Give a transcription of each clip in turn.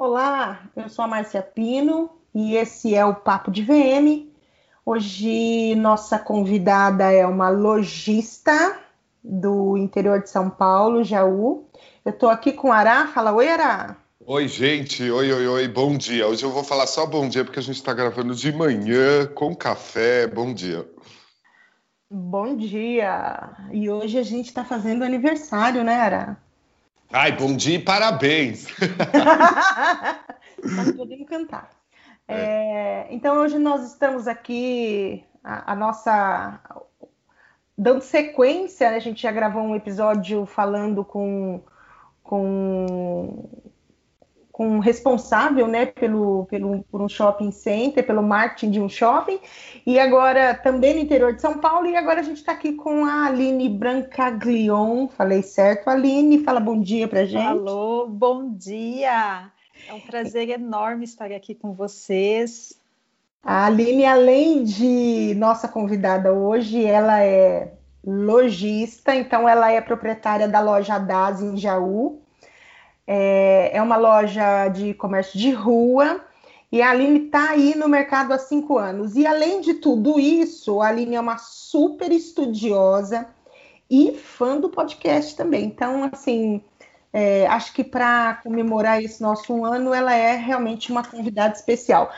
Olá, eu sou a Márcia Pino e esse é o Papo de VM. Hoje nossa convidada é uma lojista do interior de São Paulo, Jaú. Eu estou aqui com Ará. Fala, oi, Ará. Oi, gente. Oi, oi, oi. Bom dia. Hoje eu vou falar só bom dia porque a gente está gravando de manhã, com café. Bom dia. Bom dia. E hoje a gente está fazendo aniversário, né, Ara? Ai, bom dia e parabéns. Estamos podendo cantar. É. É, então hoje nós estamos aqui, a, a, nossa. Dando sequência, né? a gente já gravou um episódio falando com, com com responsável né, pelo, pelo, por um shopping center, pelo marketing de um shopping, e agora também no interior de São Paulo, e agora a gente está aqui com a Aline Brancaglion, falei certo, Aline, fala bom dia para gente. Alô, bom dia, é um prazer enorme estar aqui com vocês. A Aline, além de nossa convidada hoje, ela é lojista, então ela é proprietária da loja DAS em Jaú, é, é uma loja de comércio de rua e a Aline está aí no mercado há cinco anos. E além de tudo isso, a Aline é uma super estudiosa e fã do podcast também. Então, assim, é, acho que para comemorar esse nosso um ano, ela é realmente uma convidada especial.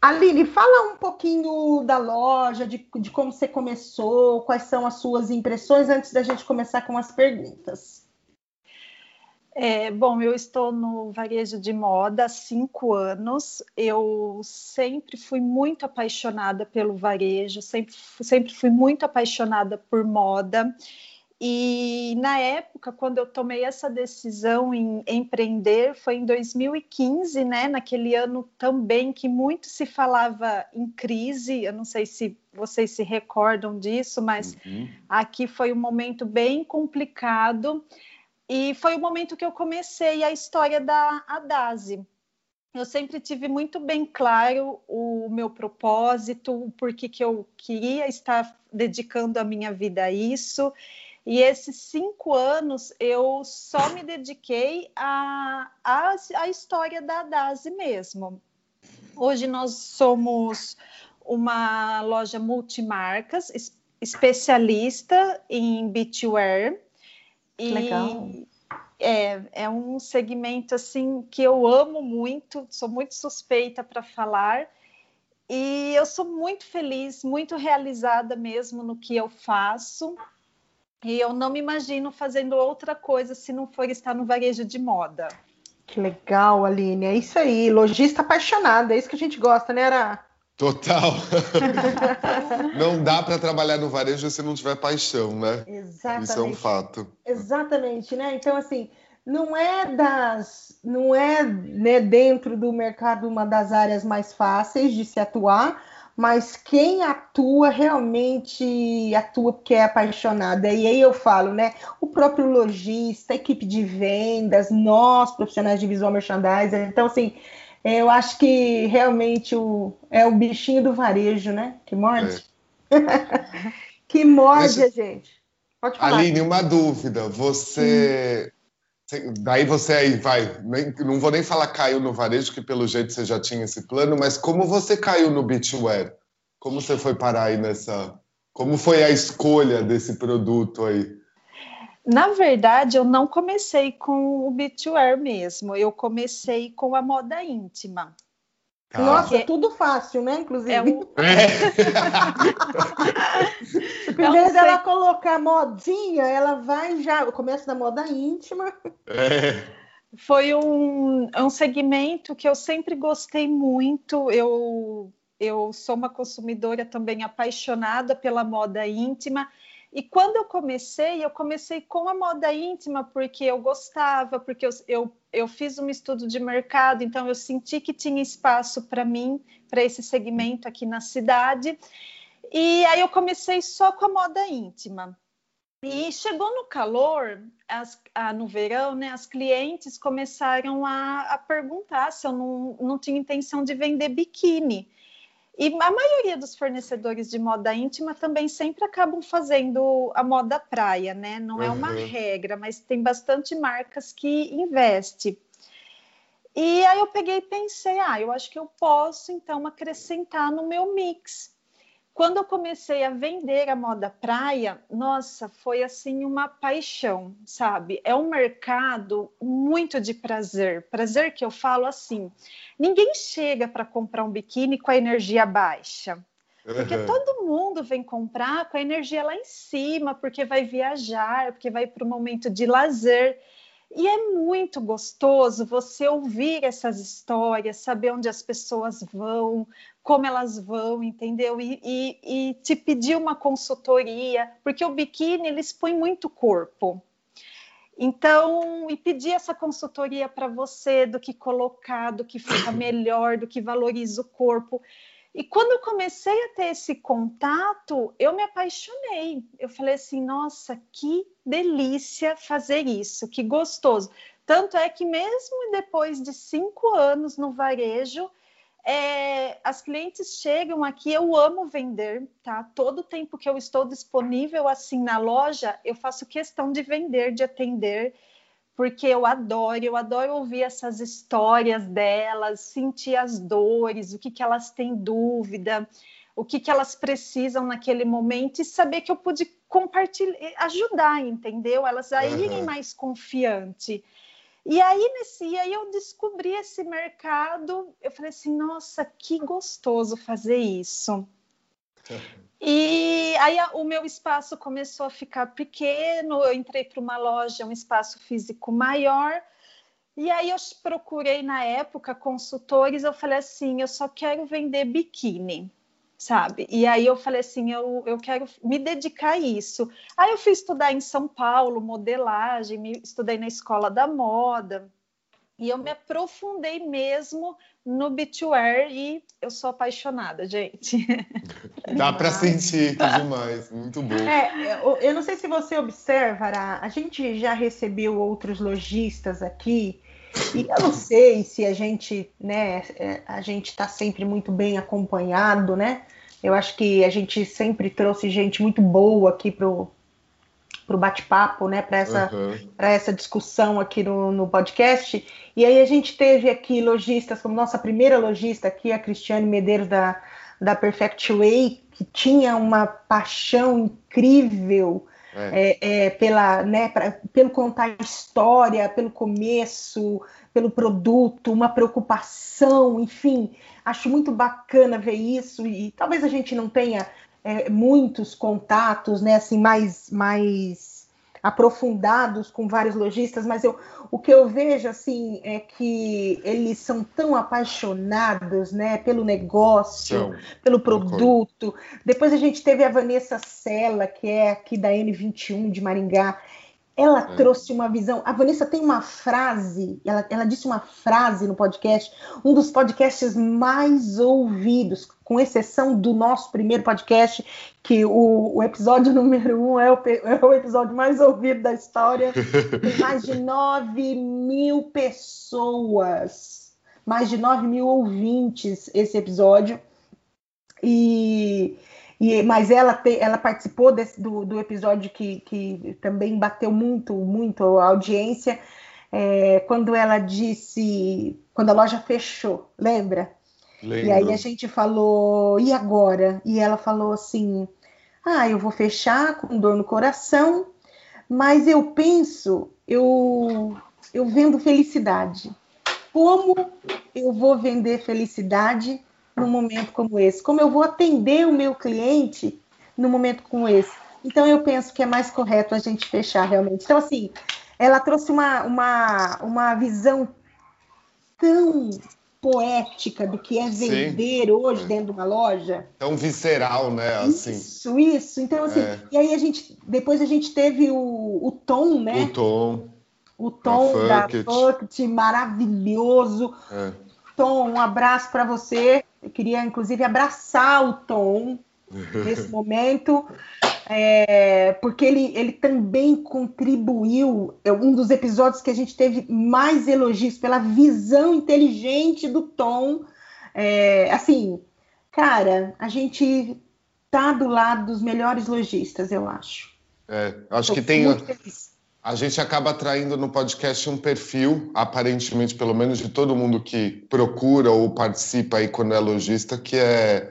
Aline, fala um pouquinho da loja, de, de como você começou, quais são as suas impressões antes da gente começar com as perguntas. É, bom, eu estou no varejo de moda há cinco anos. Eu sempre fui muito apaixonada pelo varejo, sempre, sempre fui muito apaixonada por moda. E na época, quando eu tomei essa decisão em empreender, foi em 2015, né? Naquele ano também que muito se falava em crise. Eu não sei se vocês se recordam disso, mas uhum. aqui foi um momento bem complicado. E foi o momento que eu comecei a história da Adase. Eu sempre tive muito bem claro o meu propósito, o porquê que eu queria estar dedicando a minha vida a isso. E esses cinco anos eu só me dediquei à a, a, a, história da Adase mesmo. Hoje nós somos uma loja multimarcas, especialista em beachwear, e Legal. É, é um segmento assim que eu amo muito, sou muito suspeita para falar. E eu sou muito feliz, muito realizada mesmo no que eu faço. E eu não me imagino fazendo outra coisa se não for estar no varejo de moda. Que legal, Aline. É isso aí. Lojista apaixonada, é isso que a gente gosta, né, Ara? Total. não dá para trabalhar no varejo se não tiver paixão, né? Exatamente. Isso é um fato. Exatamente, né? Então, assim, não é das, não é né, dentro do mercado uma das áreas mais fáceis de se atuar, mas quem atua realmente atua porque é apaixonada. E aí eu falo, né? O próprio lojista, equipe de vendas, nós profissionais de visual merchandising. Então, assim, eu acho que realmente o, é o bichinho do varejo, né? Que morde. É. que morde a gente. Pode falar. Aline, uma dúvida. Você. Hum. Daí você aí vai. não vou nem falar caiu no varejo, que pelo jeito você já tinha esse plano, mas como você caiu no beachwear? Como você foi parar aí nessa. Como foi a escolha desse produto aí? Na verdade, eu não comecei com o beachwear mesmo, eu comecei com a moda íntima. Tá. Nossa, tudo fácil, né? Inclusive. É um... é. vez dela colocar modinha, ela vai já. Começa da moda íntima. É. Foi um, um segmento que eu sempre gostei muito. Eu, eu sou uma consumidora também apaixonada pela moda íntima. E quando eu comecei, eu comecei com a moda íntima porque eu gostava, porque eu, eu, eu fiz um estudo de mercado, então eu senti que tinha espaço para mim, para esse segmento aqui na cidade. E aí eu comecei só com a moda íntima. E chegou no calor, as, no verão, né, as clientes começaram a, a perguntar se eu não, não tinha intenção de vender biquíni. E a maioria dos fornecedores de moda íntima também sempre acabam fazendo a moda praia, né? Não é uma uhum. regra, mas tem bastante marcas que investem. E aí eu peguei e pensei, ah, eu acho que eu posso então acrescentar no meu mix. Quando eu comecei a vender a moda praia, nossa, foi assim uma paixão, sabe? É um mercado muito de prazer. Prazer que eu falo assim: ninguém chega para comprar um biquíni com a energia baixa. Porque uhum. todo mundo vem comprar com a energia lá em cima, porque vai viajar, porque vai para um momento de lazer. E é muito gostoso você ouvir essas histórias, saber onde as pessoas vão, como elas vão, entendeu? E, e, e te pedir uma consultoria, porque o biquíni ele expõe muito corpo. Então, e pedir essa consultoria para você do que colocar, do que fica melhor, do que valoriza o corpo. E quando eu comecei a ter esse contato, eu me apaixonei. Eu falei assim: nossa, que delícia fazer isso, que gostoso. Tanto é que, mesmo depois de cinco anos no varejo, é, as clientes chegam aqui, eu amo vender, tá? Todo tempo que eu estou disponível assim na loja, eu faço questão de vender, de atender porque eu adoro, eu adoro ouvir essas histórias delas, sentir as dores, o que, que elas têm dúvida, o que, que elas precisam naquele momento e saber que eu pude compartilhar, ajudar, entendeu? Elas a irem uhum. mais confiante. E aí, nesse, e aí eu descobri esse mercado, eu falei assim, nossa, que gostoso fazer isso. E aí o meu espaço começou a ficar pequeno, eu entrei para uma loja, um espaço físico maior, e aí eu procurei na época consultores, eu falei assim, eu só quero vender biquíni, sabe? E aí eu falei assim, eu, eu quero me dedicar a isso. Aí eu fui estudar em São Paulo, modelagem, estudei na escola da moda, e eu me aprofundei mesmo no beachwear e eu sou apaixonada, gente. Dá para sentir que demais, muito bom. É, eu não sei se você observa, a gente já recebeu outros lojistas aqui e eu não sei se a gente, né, é, a gente está sempre muito bem acompanhado, né? Eu acho que a gente sempre trouxe gente muito boa aqui pro para o bate-papo, né, para essa, uhum. essa discussão aqui no, no podcast. E aí a gente teve aqui lojistas, como nossa primeira lojista aqui, a Cristiane Medeiros da, da Perfect Way, que tinha uma paixão incrível é. É, é, pela, né, pra, pelo contar história, pelo começo, pelo produto, uma preocupação, enfim, acho muito bacana ver isso e talvez a gente não tenha é, muitos contatos, né, assim, mais, mais aprofundados com vários lojistas, mas eu, o que eu vejo assim é que eles são tão apaixonados, né, pelo negócio, pelo produto. Depois a gente teve a Vanessa Sela, que é aqui da N21 de Maringá. Ela é. trouxe uma visão. A Vanessa tem uma frase, ela, ela disse uma frase no podcast, um dos podcasts mais ouvidos, com exceção do nosso primeiro podcast, que o, o episódio número um é o, é o, episódio mais ouvido da história. Tem mais de 9 mil pessoas, mais de 9 mil ouvintes esse episódio. E e, mas ela, te, ela participou desse, do, do episódio que, que também bateu muito, muito a audiência, é, quando ela disse, quando a loja fechou, lembra? Lembro. E aí a gente falou, e agora? E ela falou assim: ah, eu vou fechar com dor no coração, mas eu penso, eu, eu vendo felicidade. Como eu vou vender felicidade num momento como esse? Como eu vou atender o meu cliente num momento como esse? Então, eu penso que é mais correto a gente fechar realmente. Então, assim, ela trouxe uma, uma, uma visão tão poética do que é vender Sim. hoje dentro de uma loja. Tão visceral, né? Assim. Isso, isso. Então, assim, é. e aí a gente, depois a gente teve o, o Tom, né? O Tom. O Tom da Fucket, maravilhoso. É. Tom, um abraço para você. Eu queria, inclusive, abraçar o Tom nesse momento, é, porque ele, ele também contribuiu. É um dos episódios que a gente teve mais elogios pela visão inteligente do Tom. É, assim, cara, a gente tá do lado dos melhores lojistas, eu acho. É, acho Tô que tem. A gente acaba atraindo no podcast um perfil, aparentemente, pelo menos de todo mundo que procura ou participa aí quando é lojista, que é,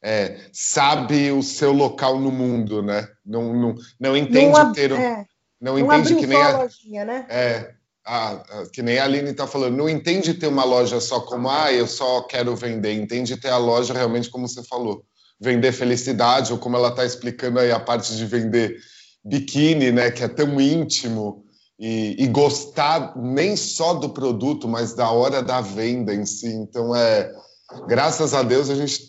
é sabe o seu local no mundo, né? Não, não, não entende não, ter. É, não, não entende que nem a, lojinha, né? É, a, a, que nem a Aline está falando, não entende ter uma loja só como, ah, eu só quero vender, entende ter a loja realmente como você falou, vender felicidade, ou como ela está explicando aí a parte de vender biquíni, né, que é tão íntimo, e, e, gostar nem só do produto, mas da hora da venda em si. Então, é, graças a Deus, a gente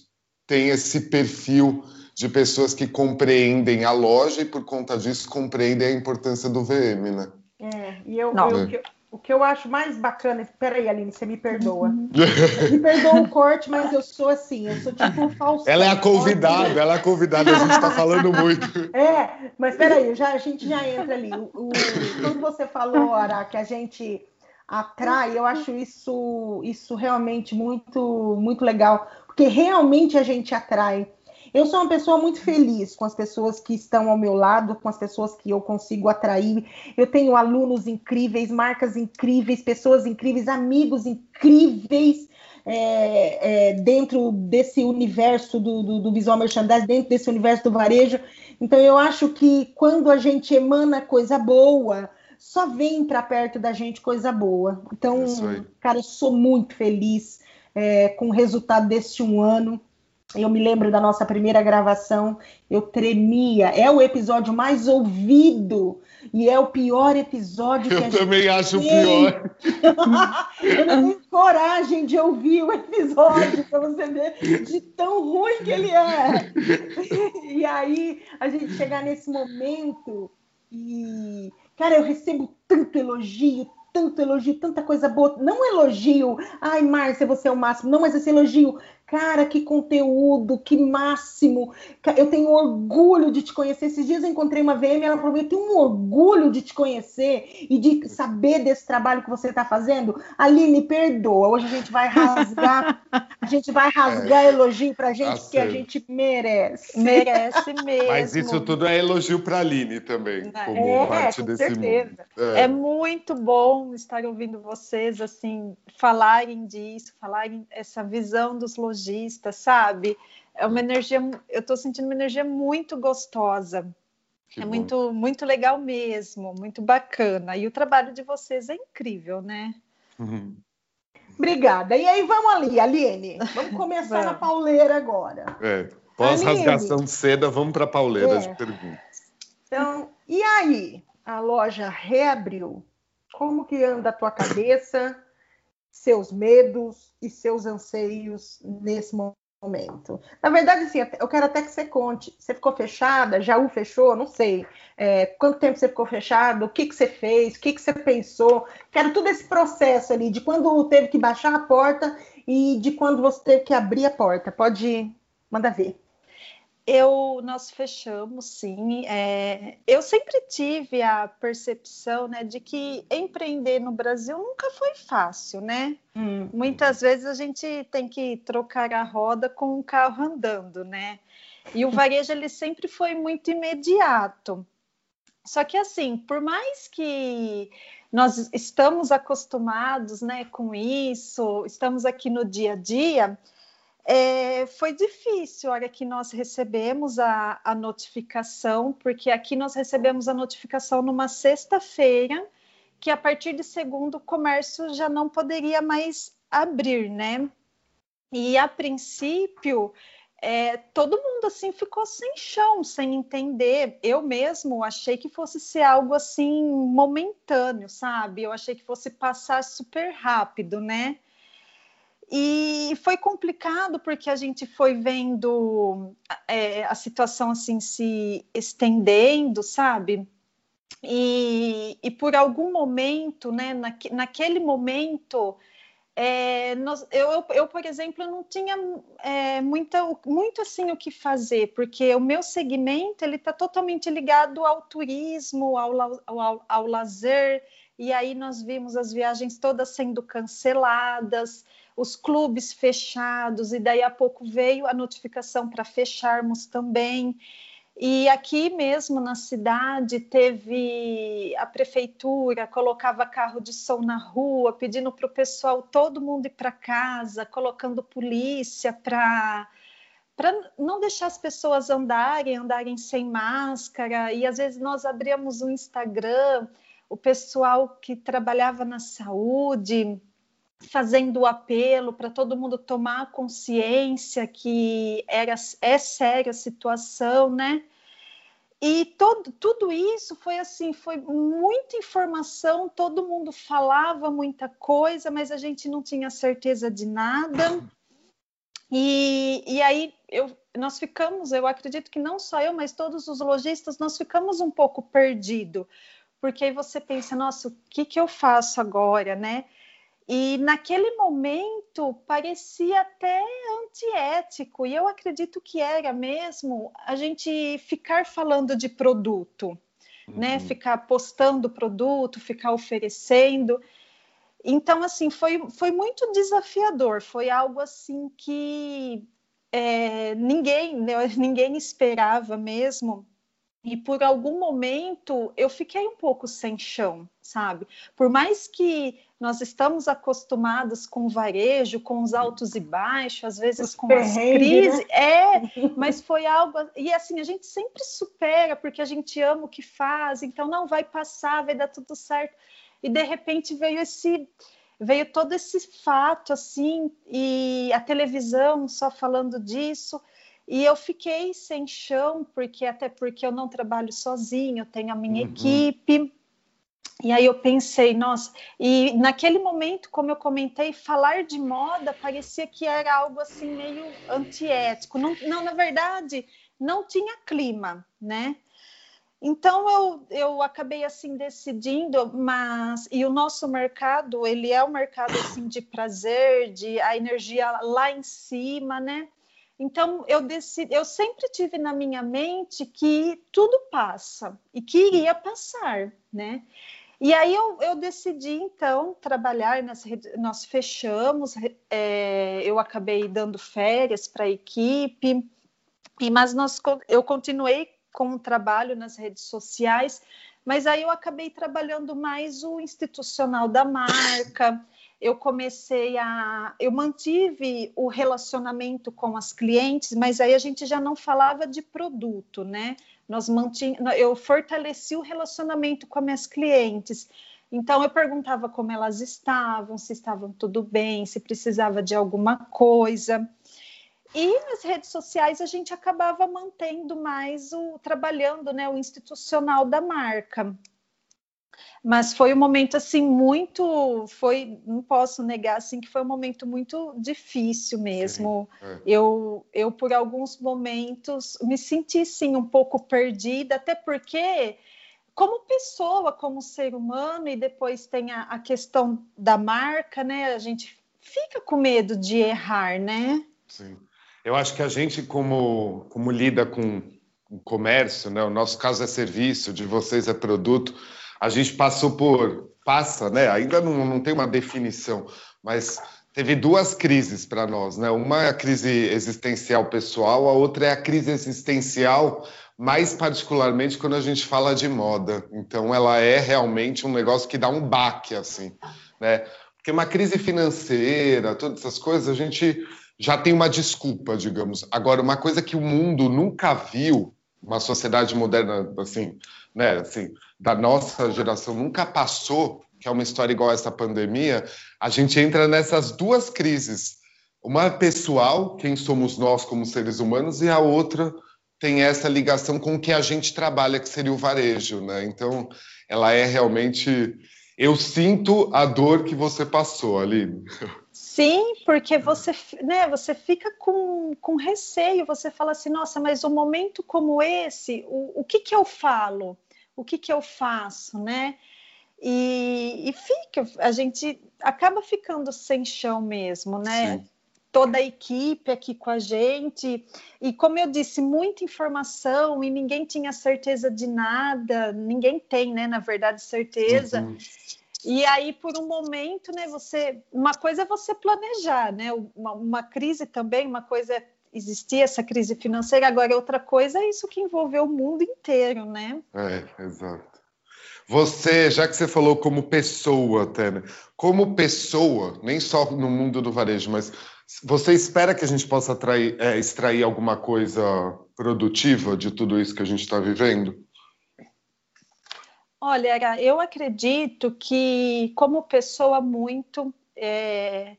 tem esse perfil de pessoas que compreendem a loja e, por conta disso, compreendem a importância do VM, né? É, e eu, eu, o que eu acho mais bacana. Peraí, Aline, você me perdoa. Uhum. me perdoa o corte, mas eu sou assim, eu sou tipo falsa. Ela é a convidada, ela é a convidada, a gente está falando muito. É, mas peraí, já, a gente já entra ali. O, o, quando você falou, Ara, que a gente atrai, eu acho isso, isso realmente muito, muito legal, porque realmente a gente atrai. Eu sou uma pessoa muito feliz com as pessoas que estão ao meu lado, com as pessoas que eu consigo atrair. Eu tenho alunos incríveis, marcas incríveis, pessoas incríveis, amigos incríveis. É, é, dentro desse universo do, do, do, visual merchandising, dentro desse universo do varejo. Então, eu acho que quando a gente emana coisa boa, só vem para perto da gente coisa boa. Então, cara, eu sou muito feliz é, com o resultado deste um ano. Eu me lembro da nossa primeira gravação, eu tremia. É o episódio mais ouvido e é o pior episódio que eu a gente também acho o pior. eu não tenho coragem de ouvir o episódio para você ver de tão ruim que ele é. e aí a gente chegar nesse momento e cara, eu recebo tanto elogio, tanto elogio, tanta coisa boa. Não elogio, ai, Márcia, você é o máximo. Não, mas esse elogio, Cara, que conteúdo, que máximo. Eu tenho orgulho de te conhecer. Esses dias eu encontrei uma VM, ela falou: Eu tenho um orgulho de te conhecer e de saber desse trabalho que você está fazendo. Aline, perdoa. Hoje a gente vai rasgar, gente vai rasgar é, elogio pra gente, tá que a gente merece. Merece mesmo. Mas isso tudo é elogio para Aline também, como é, parte desse certeza. mundo. É. é muito bom estar ouvindo vocês assim falarem disso, falarem essa visão dos lojistas lojista, sabe? É uma energia, eu estou sentindo uma energia muito gostosa. Que é bom. muito, muito legal mesmo, muito bacana. E o trabalho de vocês é incrível, né? Uhum. Obrigada. E aí, vamos ali, Aline. Vamos começar na pauleira agora. É, pós-rasgação de seda, vamos para a pauleira é. de perguntas. Então, e aí? A loja reabriu. Como que anda a tua cabeça? seus medos e seus anseios nesse momento. Na verdade, assim, eu quero até que você conte. Você ficou fechada? Já o fechou? Não sei. É, quanto tempo você ficou fechado? O que, que você fez? O que, que você pensou? Quero todo esse processo ali, de quando teve que baixar a porta e de quando você teve que abrir a porta. Pode mandar ver. Eu, nós fechamos, sim. É, eu sempre tive a percepção né, de que empreender no Brasil nunca foi fácil, né? Hum. Muitas vezes a gente tem que trocar a roda com o carro andando, né? E o varejo ele sempre foi muito imediato. Só que assim, por mais que nós estamos acostumados, né, com isso, estamos aqui no dia a dia, é, foi difícil a hora que nós recebemos a, a notificação, porque aqui nós recebemos a notificação numa sexta-feira, que a partir de segundo o comércio já não poderia mais abrir, né? E a princípio, é, todo mundo assim ficou sem chão, sem entender. Eu mesmo achei que fosse ser algo assim momentâneo, sabe? Eu achei que fosse passar super rápido, né? E foi complicado porque a gente foi vendo é, a situação assim se estendendo, sabe? E, e por algum momento, né, naque, naquele momento, é, nós, eu, eu, por exemplo, não tinha é, muita, muito assim o que fazer, porque o meu segmento ele está totalmente ligado ao turismo, ao, ao, ao, ao lazer, e aí nós vimos as viagens todas sendo canceladas, os clubes fechados, e daí a pouco veio a notificação para fecharmos também. E aqui mesmo na cidade teve a prefeitura colocava carro de som na rua, pedindo para o pessoal todo mundo ir para casa, colocando polícia para para não deixar as pessoas andarem, andarem sem máscara. E às vezes nós abríamos o Instagram, o pessoal que trabalhava na saúde fazendo o apelo para todo mundo tomar consciência que era é séria a situação, né? E todo, tudo isso foi assim, foi muita informação, todo mundo falava muita coisa, mas a gente não tinha certeza de nada. E, e aí eu, nós ficamos, eu acredito que não só eu, mas todos os lojistas, nós ficamos um pouco perdidos, porque aí você pensa, nossa, o que, que eu faço agora, né? E naquele momento parecia até antiético, e eu acredito que era mesmo a gente ficar falando de produto, né? uhum. né? Ficar postando produto, ficar oferecendo. Então, assim, foi, foi muito desafiador, foi algo assim que é, ninguém, né, ninguém esperava mesmo. E por algum momento eu fiquei um pouco sem chão, sabe? Por mais que nós estamos acostumados com o varejo, com os altos e baixos, às vezes com as crises, né? é, mas foi algo e assim a gente sempre supera porque a gente ama o que faz, então não vai passar, vai dar tudo certo. E de repente veio esse veio todo esse fato assim e a televisão só falando disso e eu fiquei sem chão porque até porque eu não trabalho sozinho, eu tenho a minha uhum. equipe e aí eu pensei, nossa, e naquele momento, como eu comentei, falar de moda parecia que era algo assim meio antiético. Não, não na verdade, não tinha clima, né? Então eu, eu acabei assim decidindo, mas e o nosso mercado, ele é um mercado assim de prazer, de a energia lá em cima, né? Então eu decidi, eu sempre tive na minha mente que tudo passa e que iria passar, né? E aí eu, eu decidi, então, trabalhar nessa. Nós fechamos, é, eu acabei dando férias para a equipe, e, mas nós, eu continuei com o trabalho nas redes sociais, mas aí eu acabei trabalhando mais o institucional da marca. Eu comecei a. Eu mantive o relacionamento com as clientes, mas aí a gente já não falava de produto, né? Nós mantinha, eu fortaleci o relacionamento com as minhas clientes. Então eu perguntava como elas estavam, se estavam tudo bem, se precisava de alguma coisa. E nas redes sociais a gente acabava mantendo mais o trabalhando, né, o institucional da marca. Mas foi um momento assim muito, foi, não posso negar assim que foi um momento muito difícil mesmo. É. Eu, eu por alguns momentos me senti sim um pouco perdida, até porque como pessoa, como ser humano e depois tem a, a questão da marca, né? A gente fica com medo de errar, né? Sim. Eu acho que a gente como como lida com o comércio, né? O nosso caso é serviço, de vocês é produto a gente passou por, passa, né? Ainda não, não tem uma definição, mas teve duas crises para nós, né? Uma é a crise existencial pessoal, a outra é a crise existencial, mais particularmente quando a gente fala de moda. Então, ela é realmente um negócio que dá um baque, assim, né? Porque uma crise financeira, todas essas coisas, a gente já tem uma desculpa, digamos. Agora, uma coisa que o mundo nunca viu, uma sociedade moderna, assim, né, assim, da nossa geração nunca passou, que é uma história igual a essa pandemia, a gente entra nessas duas crises. Uma pessoal, quem somos nós como seres humanos, e a outra tem essa ligação com o que a gente trabalha, que seria o varejo, né? Então, ela é realmente. Eu sinto a dor que você passou, Aline. Sim, porque você, né, você fica com, com receio, você fala assim, nossa, mas um momento como esse, o, o que, que eu falo? o que, que eu faço, né? E, e fica, a gente acaba ficando sem chão mesmo, né? Sim. Toda a equipe aqui com a gente, e como eu disse, muita informação e ninguém tinha certeza de nada, ninguém tem, né, na verdade, certeza. Uhum. E aí, por um momento, né, você. Uma coisa é você planejar, né? Uma, uma crise também, uma coisa é existia essa crise financeira. Agora, outra coisa é isso que envolveu o mundo inteiro, né? É, exato. Você, já que você falou como pessoa, Tânia, como pessoa, nem só no mundo do varejo, mas você espera que a gente possa atrair, é, extrair alguma coisa produtiva de tudo isso que a gente está vivendo? Olha, eu acredito que, como pessoa, muito, é,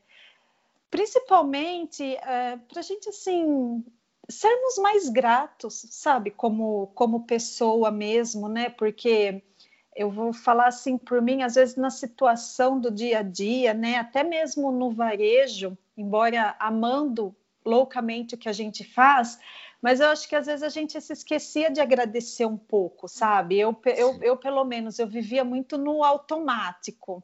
principalmente é, para a gente assim sermos mais gratos, sabe, como como pessoa mesmo, né? Porque eu vou falar assim por mim, às vezes na situação do dia a dia, né? Até mesmo no varejo, embora amando loucamente o que a gente faz, mas eu acho que às vezes a gente se esquecia de agradecer um pouco, sabe? Eu, eu, eu pelo menos, eu vivia muito no automático.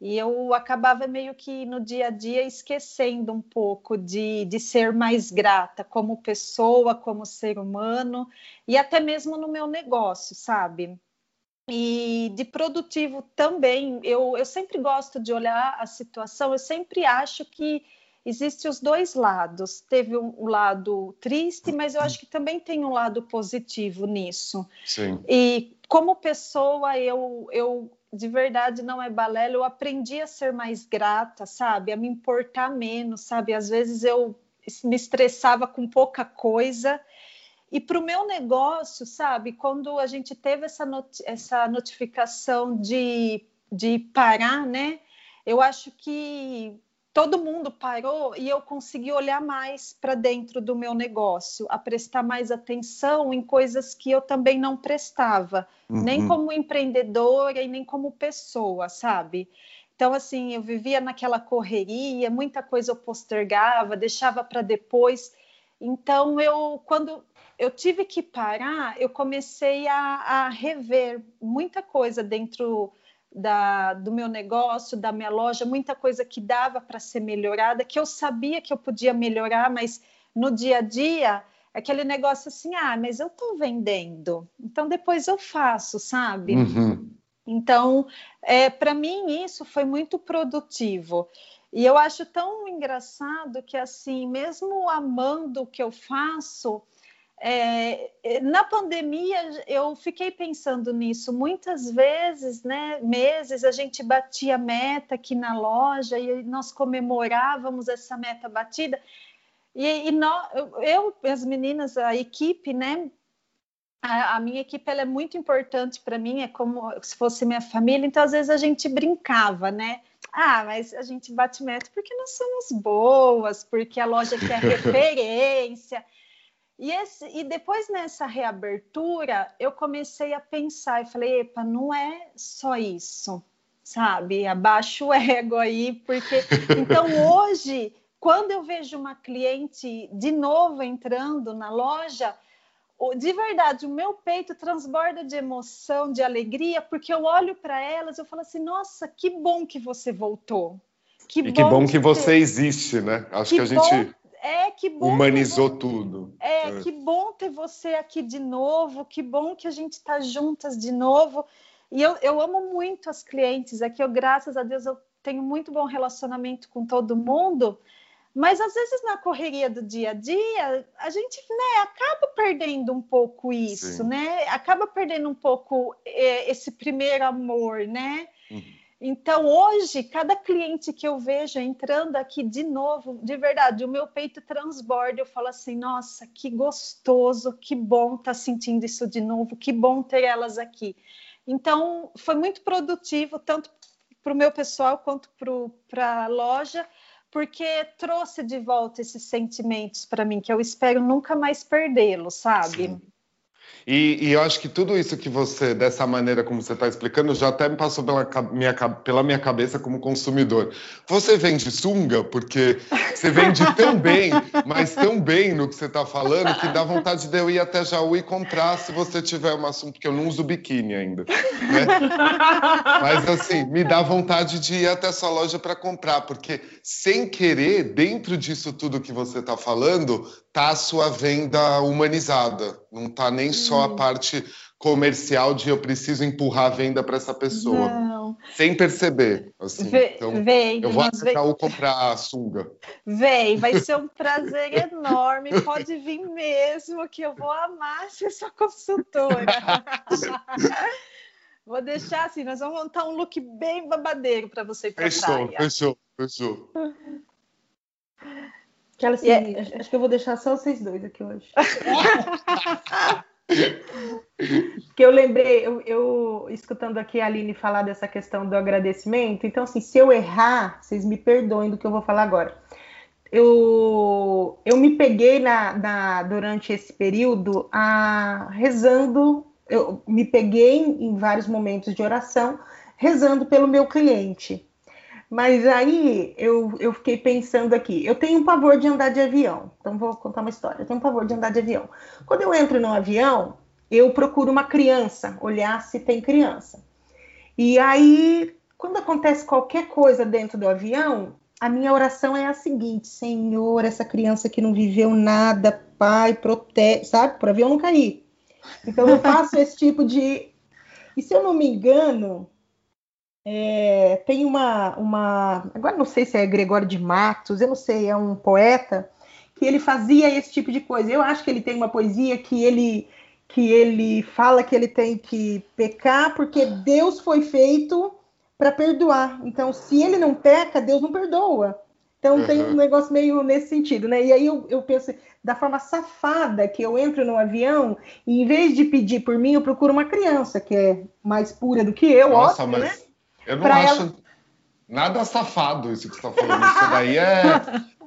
E eu acabava meio que no dia a dia esquecendo um pouco de, de ser mais grata como pessoa, como ser humano e até mesmo no meu negócio, sabe? E de produtivo também, eu, eu sempre gosto de olhar a situação, eu sempre acho que existem os dois lados. Teve um, um, lado triste, mas eu acho que também tem um lado positivo nisso. Sim. E como pessoa, eu, eu de verdade não é balela, eu aprendi a ser mais grata, sabe? A me importar menos, sabe? Às vezes eu me estressava com pouca coisa. E para o meu negócio, sabe, quando a gente teve essa, not essa notificação de, de parar, né? Eu acho que todo mundo parou e eu consegui olhar mais para dentro do meu negócio, a prestar mais atenção em coisas que eu também não prestava, uhum. nem como empreendedora e nem como pessoa, sabe? Então, assim, eu vivia naquela correria, muita coisa eu postergava, deixava para depois. Então, eu, quando eu tive que parar, eu comecei a, a rever muita coisa dentro da, do meu negócio, da minha loja, muita coisa que dava para ser melhorada, que eu sabia que eu podia melhorar, mas no dia a dia, aquele negócio assim, ah, mas eu estou vendendo, então depois eu faço, sabe? Uhum. Então, é, para mim, isso foi muito produtivo. E eu acho tão engraçado que, assim, mesmo amando o que eu faço, é, é, na pandemia eu fiquei pensando nisso muitas vezes, né? Meses a gente batia meta aqui na loja e nós comemorávamos essa meta batida. E, e nós, eu, as meninas, a equipe, né? A, a minha equipe ela é muito importante para mim, é como se fosse minha família. Então às vezes a gente brincava, né? Ah, mas a gente bate meta porque nós somos boas, porque a loja quer referência. E, esse, e depois nessa reabertura, eu comecei a pensar e falei, epa, não é só isso, sabe? Abaixa o ego aí, porque então hoje, quando eu vejo uma cliente de novo entrando na loja, de verdade, o meu peito transborda de emoção, de alegria, porque eu olho para elas e eu falo assim, nossa, que bom que você voltou. Que e bom que bom que, você existe, né? Acho que, que a gente é, que bom. Humanizou tudo. É, é, que bom ter você aqui de novo, que bom que a gente está juntas de novo. E eu, eu amo muito as clientes aqui, eu, graças a Deus, eu tenho muito bom relacionamento com todo mundo, mas às vezes na correria do dia a dia, a gente né, acaba perdendo um pouco isso, Sim. né? Acaba perdendo um pouco é, esse primeiro amor, né? Uhum. Então, hoje, cada cliente que eu vejo entrando aqui de novo, de verdade, o meu peito transborda. Eu falo assim: nossa, que gostoso, que bom estar tá sentindo isso de novo, que bom ter elas aqui. Então, foi muito produtivo, tanto para o meu pessoal quanto para a loja, porque trouxe de volta esses sentimentos para mim, que eu espero nunca mais perdê-los, sabe? Sim. E, e, eu acho que tudo isso que você, dessa maneira como você está explicando, já até me passou pela minha, pela minha cabeça como consumidor. Você vende sunga porque você vende tão bem, mas tão bem no que você está falando, que dá vontade de eu ir até Jaú e comprar se você tiver uma sunga, porque eu não uso biquíni ainda. Né? Mas assim, me dá vontade de ir até essa loja para comprar, porque sem querer, dentro disso tudo que você está falando, tá a sua venda humanizada. Não tá nem só a parte comercial de eu preciso empurrar a venda para essa pessoa. Não. Sem perceber. Assim. Vê, então, vem, eu vou aceitar ou comprar a sunga. Vem, vai ser um prazer enorme. Pode vir mesmo, que eu vou amar ser sua consultora. vou deixar assim, nós vamos montar um look bem babadeiro para você ir para fechou, praia. Fechou, fechou, fechou. Aquela assim, yeah. acho que eu vou deixar só vocês dois aqui hoje. que eu lembrei, eu, eu, escutando aqui a Aline falar dessa questão do agradecimento, então assim, se eu errar, vocês me perdoem do que eu vou falar agora. Eu, eu me peguei na, na durante esse período a, rezando, eu me peguei em vários momentos de oração, rezando pelo meu cliente. Mas aí eu, eu fiquei pensando aqui, eu tenho um pavor de andar de avião, então vou contar uma história. Eu tenho um pavor de andar de avião. Quando eu entro no avião, eu procuro uma criança, olhar se tem criança. E aí, quando acontece qualquer coisa dentro do avião, a minha oração é a seguinte: Senhor, essa criança que não viveu nada, Pai, protege, sabe? Para o avião não cair. Então eu faço esse tipo de. E se eu não me engano, é, tem uma, uma. Agora não sei se é Gregório de Matos, eu não sei, é um poeta, que ele fazia esse tipo de coisa. Eu acho que ele tem uma poesia que ele que ele fala que ele tem que pecar porque Deus foi feito para perdoar. Então, se ele não peca, Deus não perdoa. Então uhum. tem um negócio meio nesse sentido, né? E aí eu, eu penso da forma safada que eu entro no avião e em vez de pedir por mim, eu procuro uma criança que é mais pura do que eu, Nossa, óbvio, mas... né? Eu não acho ela... nada safado isso que você está falando. Isso daí é,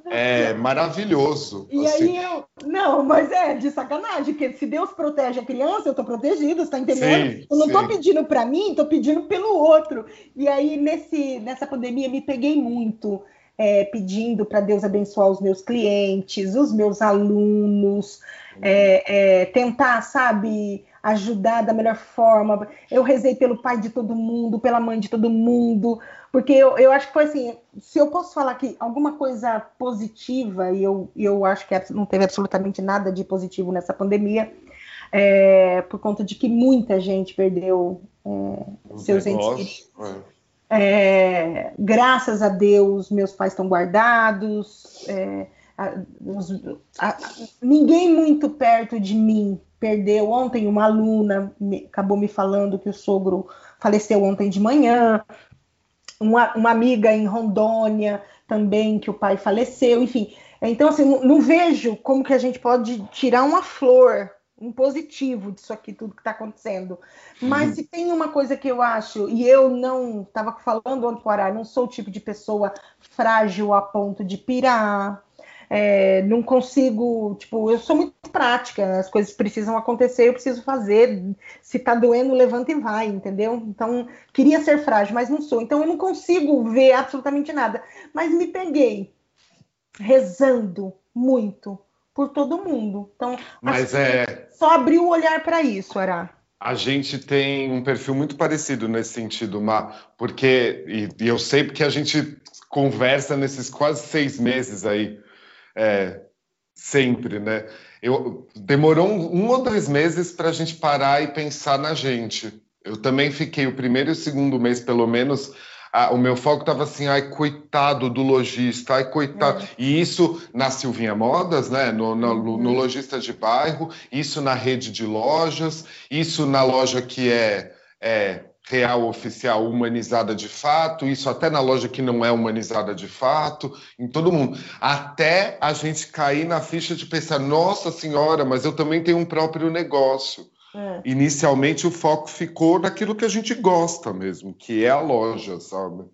é maravilhoso. E assim. aí eu. Não, mas é de sacanagem, porque se Deus protege a criança, eu estou protegido, está entendendo? Sim, eu não estou pedindo para mim, estou pedindo pelo outro. E aí, nesse, nessa pandemia, me peguei muito. É, pedindo para Deus abençoar os meus clientes, os meus alunos, é, é, tentar, sabe, ajudar da melhor forma. Eu rezei pelo pai de todo mundo, pela mãe de todo mundo, porque eu, eu acho que foi assim, se eu posso falar que alguma coisa positiva, e eu, eu acho que não teve absolutamente nada de positivo nessa pandemia, é, por conta de que muita gente perdeu é, seus entes queridos. É, graças a Deus, meus pais estão guardados. É, a, a, ninguém muito perto de mim perdeu. Ontem, uma aluna me, acabou me falando que o sogro faleceu ontem de manhã. Uma, uma amiga em Rondônia também, que o pai faleceu. Enfim, então, assim, não, não vejo como que a gente pode tirar uma flor um positivo disso aqui, tudo que está acontecendo. Mas uhum. se tem uma coisa que eu acho, e eu não estava falando ontem para não sou o tipo de pessoa frágil a ponto de pirar, é, não consigo, tipo, eu sou muito prática, as coisas precisam acontecer, eu preciso fazer. Se tá doendo, levanta e vai, entendeu? Então, queria ser frágil, mas não sou. Então, eu não consigo ver absolutamente nada. Mas me peguei rezando muito por todo mundo. Então, mas é... só abriu o olhar para isso, Ará. A gente tem um perfil muito parecido nesse sentido, Má, porque, e, e eu sei porque a gente conversa nesses quase seis meses aí, é, sempre, né? Eu, demorou um, um ou dois meses para a gente parar e pensar na gente. Eu também fiquei o primeiro e o segundo mês, pelo menos, o meu foco estava assim, ai, coitado do lojista, ai, coitado. É. E isso na Silvinha Modas, né? No, no, no, no, lojista de bairro, isso na rede de lojas, isso na loja que é, é real oficial humanizada de fato, isso até na loja que não é humanizada de fato, em todo mundo. Até a gente cair na ficha de pensar, nossa senhora, mas eu também tenho um próprio negócio. É. Inicialmente o foco ficou naquilo que a gente gosta mesmo, que é a loja, sabe?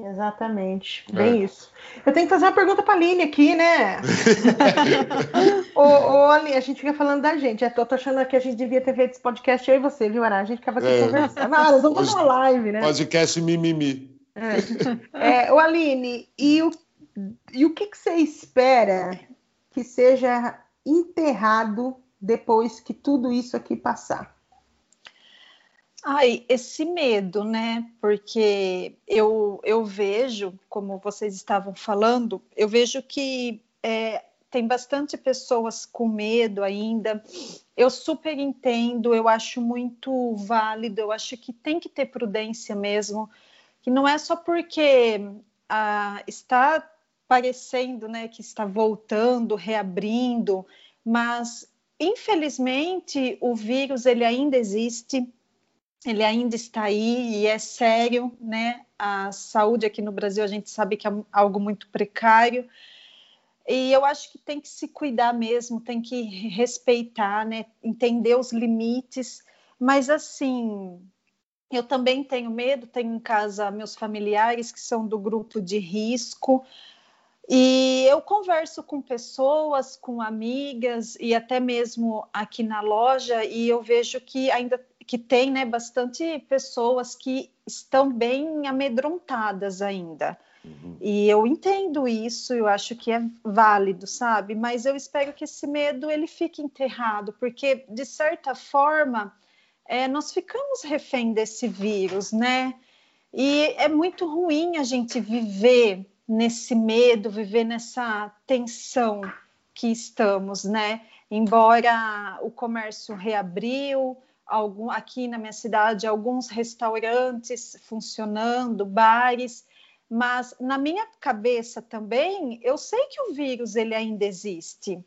Exatamente, é. bem é. isso. Eu tenho que fazer uma pergunta para a Aline aqui, né? ô, ô, Aline, a gente fica falando da gente. Eu tô achando que a gente devia ter feito esse podcast eu e você, viu, Ara? A gente ficava aqui é. conversando. Ah, nós vamos fazer uma live, né? Podcast mimimi. É. é, ô, Aline, e o, e o que, que você espera que seja enterrado depois que tudo isso aqui passar? Ai, esse medo, né? Porque eu, eu vejo, como vocês estavam falando, eu vejo que é, tem bastante pessoas com medo ainda. Eu super entendo, eu acho muito válido, eu acho que tem que ter prudência mesmo, que não é só porque ah, está parecendo né, que está voltando, reabrindo, mas infelizmente o vírus ele ainda existe, ele ainda está aí e é sério, né? A saúde aqui no Brasil a gente sabe que é algo muito precário. E eu acho que tem que se cuidar mesmo, tem que respeitar, né? Entender os limites. Mas assim, eu também tenho medo, tenho em casa meus familiares que são do grupo de risco. E eu converso com pessoas, com amigas e até mesmo aqui na loja, e eu vejo que ainda que tem né, bastante pessoas que estão bem amedrontadas ainda. Uhum. E eu entendo isso, eu acho que é válido, sabe? Mas eu espero que esse medo ele fique enterrado, porque de certa forma é, nós ficamos refém desse vírus, né? E é muito ruim a gente viver nesse medo, viver nessa tensão que estamos, né? Embora o comércio reabriu, algum, aqui na minha cidade, alguns restaurantes funcionando, bares, mas na minha cabeça também, eu sei que o vírus ele ainda existe,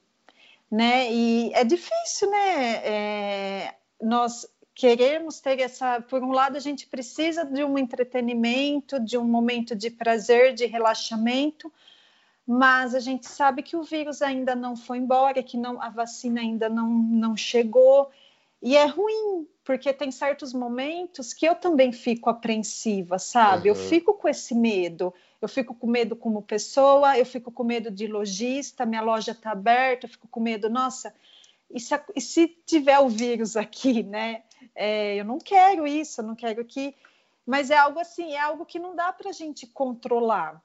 né? E é difícil, né? É, nós queremos ter essa. Por um lado, a gente precisa de um entretenimento, de um momento de prazer, de relaxamento, mas a gente sabe que o vírus ainda não foi embora, que não, a vacina ainda não, não chegou. E é ruim, porque tem certos momentos que eu também fico apreensiva, sabe? Uhum. Eu fico com esse medo. Eu fico com medo como pessoa, eu fico com medo de lojista, minha loja está aberta, eu fico com medo, nossa, e se, e se tiver o vírus aqui, né? É, eu não quero isso, eu não quero que. Mas é algo assim, é algo que não dá para a gente controlar.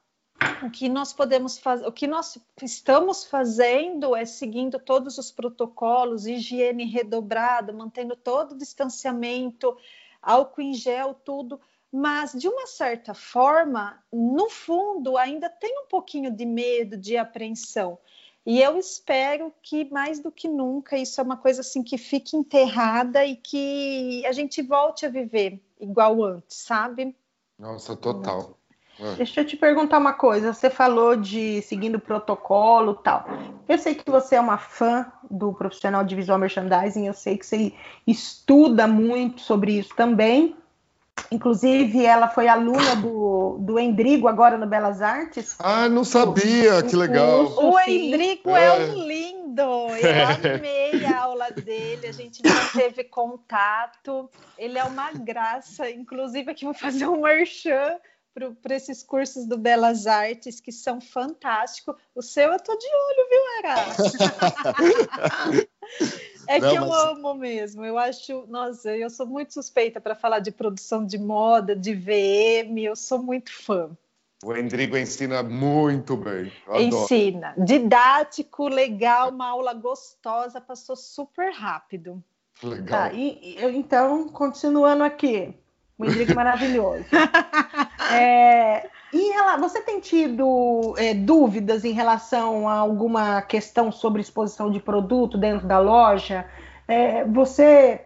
O que nós podemos fazer, o que nós estamos fazendo é seguindo todos os protocolos, higiene redobrada, mantendo todo o distanciamento, álcool em gel, tudo. Mas de uma certa forma, no fundo, ainda tem um pouquinho de medo, de apreensão. E eu espero que mais do que nunca isso é uma coisa assim que fique enterrada e que a gente volte a viver igual antes, sabe? Nossa, total. É. Deixa eu te perguntar uma coisa. Você falou de seguindo protocolo tal. Eu sei que você é uma fã do profissional de visual merchandising, eu sei que você estuda muito sobre isso também. Inclusive, ela foi aluna do, do Endrigo agora no Belas Artes. Ah, não sabia, que legal. O, o Endrigo é. é um lindo, eu amei a aula dele, a gente não teve contato, ele é uma graça, inclusive aqui vou fazer um merchan para esses cursos do Belas Artes que são fantásticos. O seu eu tô de olho, viu, Ara? é Não, que eu mas... amo mesmo. Eu acho, nossa, eu sou muito suspeita para falar de produção de moda, de VM. Eu sou muito fã. O Endrigo ensina muito bem. Ensina. Didático, legal, uma aula gostosa, passou super rápido. Legal. Tá, e, então, continuando aqui. O Endrigo maravilhoso. É, você tem tido é, dúvidas em relação a alguma questão sobre exposição de produto dentro da loja? É, você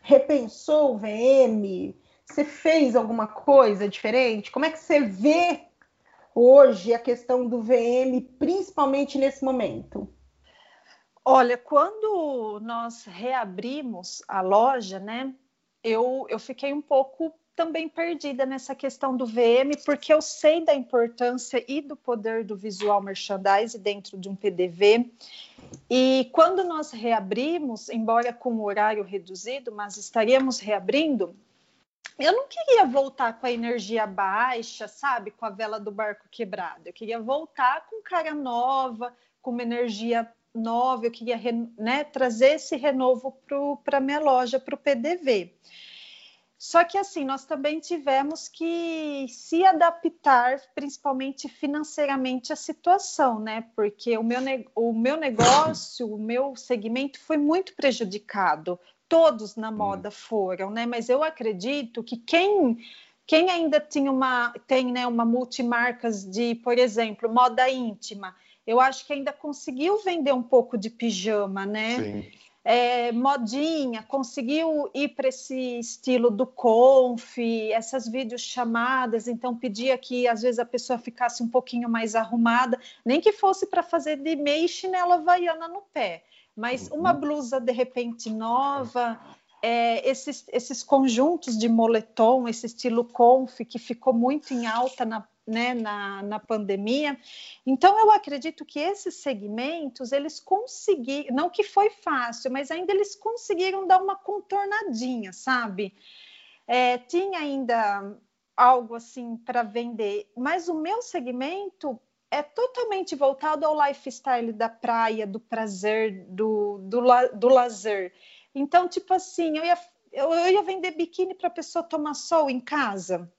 repensou o VM? Você fez alguma coisa diferente? Como é que você vê hoje a questão do VM, principalmente nesse momento? Olha, quando nós reabrimos a loja, né, eu, eu fiquei um pouco também perdida nessa questão do VM, porque eu sei da importância e do poder do visual merchandising dentro de um PDV. E quando nós reabrimos, embora com o horário reduzido, mas estaríamos reabrindo, eu não queria voltar com a energia baixa, sabe, com a vela do barco quebrada. Eu queria voltar com cara nova, com uma energia nova. Eu queria né, trazer esse renovo para a minha loja, para o PDV. Só que assim, nós também tivemos que se adaptar, principalmente financeiramente, à situação, né? Porque o meu, o meu negócio, o meu segmento foi muito prejudicado. Todos na moda foram, né? Mas eu acredito que quem quem ainda tinha uma tem né, uma multimarcas de, por exemplo, moda íntima, eu acho que ainda conseguiu vender um pouco de pijama, né? Sim. É, modinha, conseguiu ir para esse estilo do conf, essas videochamadas, então pedia que às vezes a pessoa ficasse um pouquinho mais arrumada, nem que fosse para fazer de meia e chinela havaiana no pé, mas uhum. uma blusa de repente nova, é, esses, esses conjuntos de moletom, esse estilo conf que ficou muito em alta na né, na, na pandemia. Então, eu acredito que esses segmentos, eles conseguiram, não que foi fácil, mas ainda eles conseguiram dar uma contornadinha, sabe? É, tinha ainda algo assim para vender, mas o meu segmento é totalmente voltado ao lifestyle da praia, do prazer, do, do, do lazer. Então, tipo assim, eu ia, eu, eu ia vender biquíni para a pessoa tomar sol em casa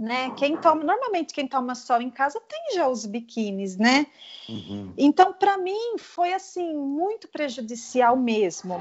né? Quem toma, normalmente quem toma sol em casa tem já os biquínis, né? Uhum. Então, para mim foi assim muito prejudicial mesmo.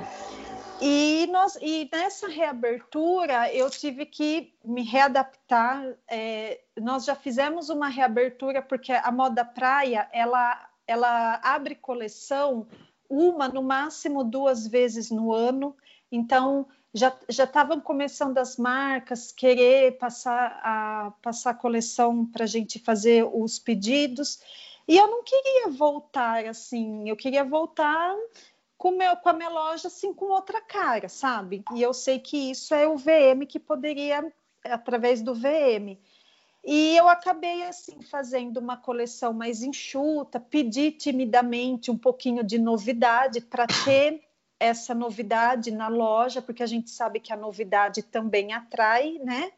E, nós, e nessa reabertura eu tive que me readaptar. É, nós já fizemos uma reabertura porque a moda praia ela, ela abre coleção uma no máximo duas vezes no ano. Então já estavam começando as marcas querer passar a passar a coleção para a gente fazer os pedidos. E eu não queria voltar assim eu queria voltar com meu com a minha loja assim com outra cara sabe? E eu sei que isso é o VM que poderia através do VM e eu acabei assim fazendo uma coleção mais enxuta pedi timidamente um pouquinho de novidade para ter essa novidade na loja, porque a gente sabe que a novidade também atrai, né?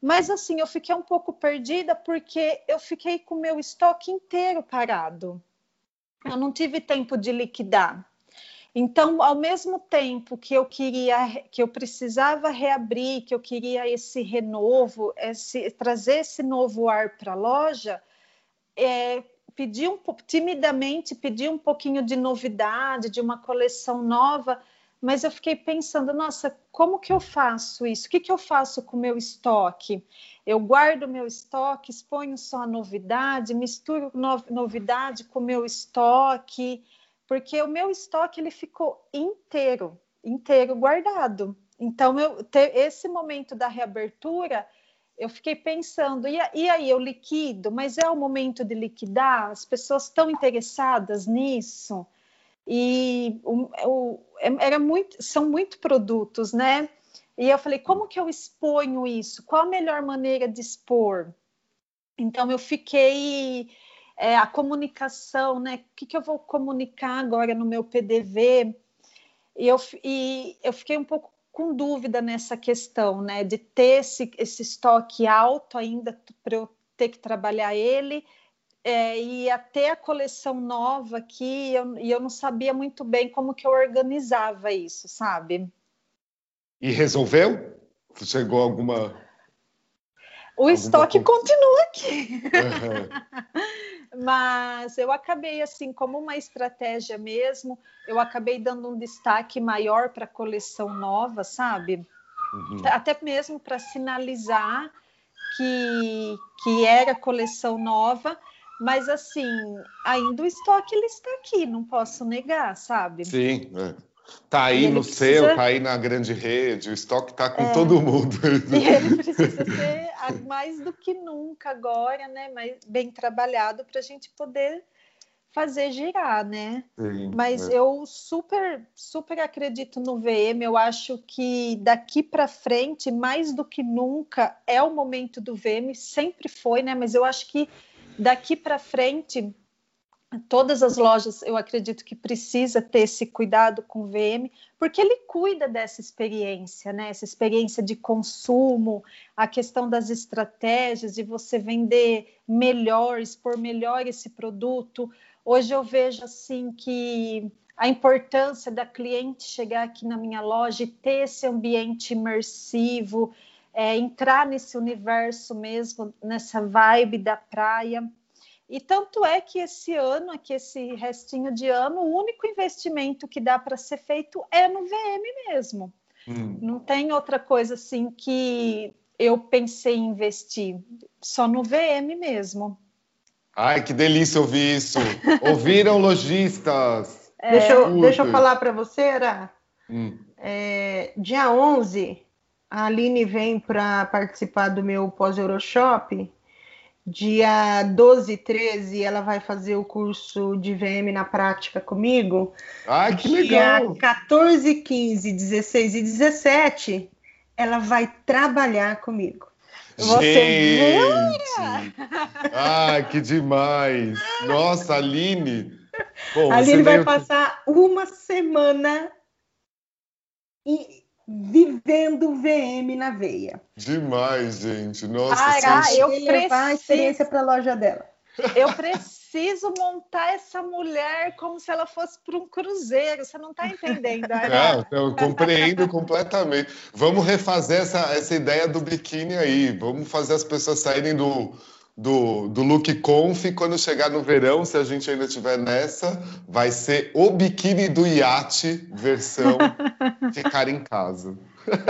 Mas assim, eu fiquei um pouco perdida porque eu fiquei com o meu estoque inteiro parado. Eu não tive tempo de liquidar. Então, ao mesmo tempo que eu queria, que eu precisava reabrir, que eu queria esse renovo, esse, trazer esse novo ar para a loja, é, pedi um timidamente pedi um pouquinho de novidade, de uma coleção nova, mas eu fiquei pensando, nossa, como que eu faço isso? O que, que eu faço com o meu estoque? Eu guardo meu estoque, exponho só a novidade, misturo no, novidade com o meu estoque, porque o meu estoque ele ficou inteiro, inteiro guardado. Então, eu, ter esse momento da reabertura, eu fiquei pensando, e, e, aí eu liquido, mas é o momento de liquidar? As pessoas estão interessadas nisso? E o, o, é, era muito, são muito produtos, né? E eu falei, como que eu exponho isso? Qual a melhor maneira de expor? Então eu fiquei é, a comunicação, né? O que, que eu vou comunicar agora no meu PDV? E eu, e eu fiquei um pouco com dúvida nessa questão, né, de ter esse, esse estoque alto ainda para eu ter que trabalhar ele é, e até a coleção nova aqui, eu, e eu não sabia muito bem como que eu organizava isso, sabe? E resolveu? Chegou alguma... O estoque continua aqui. Uhum. mas eu acabei assim como uma estratégia mesmo, eu acabei dando um destaque maior para a coleção nova, sabe? Uhum. Até mesmo para sinalizar que, que era coleção nova, mas assim, ainda o estoque ele está aqui, não posso negar, sabe? Sim, é. Tá aí no precisa... seu, tá aí na grande rede, o estoque tá com é... todo mundo. E ele precisa ser mais do que nunca agora, né? Mas bem trabalhado para a gente poder fazer girar, né? Sim, Mas é. eu super, super acredito no VM. Eu acho que daqui para frente, mais do que nunca, é o momento do VM. Sempre foi, né? Mas eu acho que daqui para frente todas as lojas, eu acredito que precisa ter esse cuidado com o VM, porque ele cuida dessa experiência, né? Essa experiência de consumo, a questão das estratégias de você vender melhor, expor melhor esse produto. Hoje eu vejo assim que a importância da cliente chegar aqui na minha loja e ter esse ambiente imersivo, é, entrar nesse universo mesmo, nessa vibe da praia. E tanto é que esse ano, aqui esse restinho de ano, o único investimento que dá para ser feito é no VM mesmo. Hum. Não tem outra coisa assim que eu pensei em investir, só no VM mesmo. Ai, que delícia ouvir isso. Ouviram, lojistas? É, deixa, eu, deixa eu falar para você, Era. Hum. É, dia 11, a Aline vem para participar do meu pós-Euroshop. Dia 12 e 13, ela vai fazer o curso de VM na prática comigo. Ai, que legal! Dia 14, 15, 16 e 17, ela vai trabalhar comigo. Você Gente! Ah, que demais! Nossa, Aline! Bom, Aline vai passar uma semana vivendo VM na veia. Demais, gente! Nossa, ah, eu preciso levar a experiência para a loja dela. Eu preciso montar essa mulher como se ela fosse para um cruzeiro. Você não está entendendo, né? Não, eu compreendo completamente. Vamos refazer essa, essa ideia do biquíni aí. Vamos fazer as pessoas saírem do, do, do look conf quando chegar no verão, se a gente ainda estiver nessa, vai ser o biquíni do iate versão ficar em casa.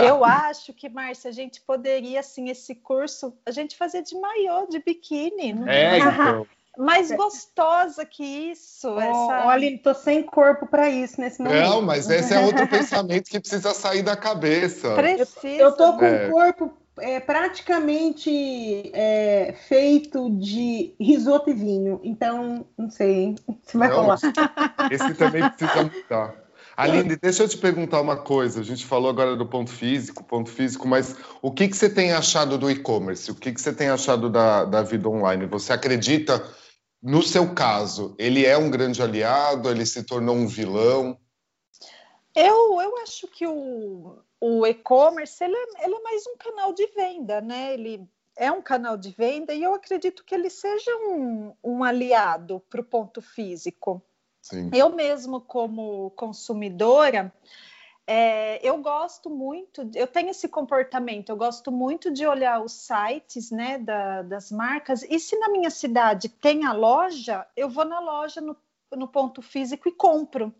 Eu acho que, Márcia, a gente poderia, assim, esse curso, a gente fazer de maiô, de biquíni. Não é, então. Mais gostosa que isso. Oh, essa... Olha, tô sem corpo para isso nesse momento. Não, mas esse é outro pensamento que precisa sair da cabeça. Precisa. Eu tô com é. o corpo é, praticamente é, feito de risoto e vinho. Então, não sei, hein? Se vai rolar. Esse também precisa mudar. Aline, deixa eu te perguntar uma coisa. A gente falou agora do ponto físico, ponto físico, mas o que, que você tem achado do e-commerce? O que, que você tem achado da, da vida online? Você acredita, no seu caso, ele é um grande aliado? Ele se tornou um vilão? Eu, eu acho que o, o e-commerce ele, é, ele é mais um canal de venda, né? Ele é um canal de venda e eu acredito que ele seja um, um aliado para o ponto físico. Sim. Eu mesmo, como consumidora, é, eu gosto muito, eu tenho esse comportamento, eu gosto muito de olhar os sites né, da, das marcas, e se na minha cidade tem a loja, eu vou na loja no, no ponto físico e compro.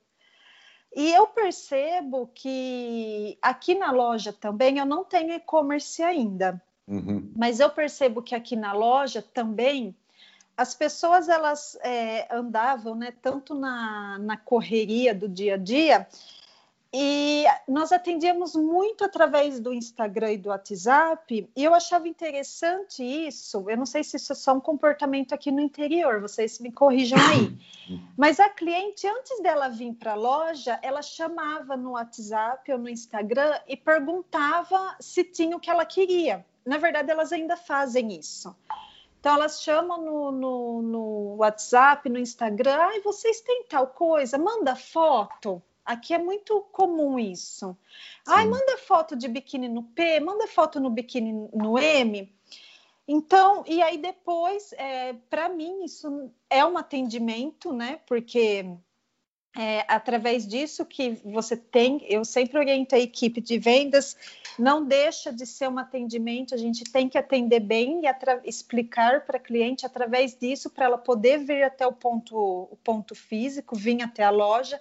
E eu percebo que aqui na loja também eu não tenho e-commerce ainda, uhum. mas eu percebo que aqui na loja também as pessoas elas é, andavam, né, tanto na, na correria do dia a dia, e nós atendíamos muito através do Instagram e do WhatsApp, e eu achava interessante isso. Eu não sei se isso é só um comportamento aqui no interior, vocês me corrijam aí. Mas a cliente, antes dela vir para a loja, ela chamava no WhatsApp ou no Instagram e perguntava se tinha o que ela queria. Na verdade, elas ainda fazem isso. Então elas chamam no, no, no WhatsApp, no Instagram, ai, vocês têm tal coisa, manda foto. Aqui é muito comum isso. Sim. Ai, manda foto de biquíni no P, manda foto no biquíni no M. Então, e aí depois, é, para mim, isso é um atendimento, né? Porque é, através disso que você tem, eu sempre oriento a equipe de vendas, não deixa de ser um atendimento, a gente tem que atender bem e explicar para a cliente através disso, para ela poder vir até o ponto, o ponto físico, vir até a loja.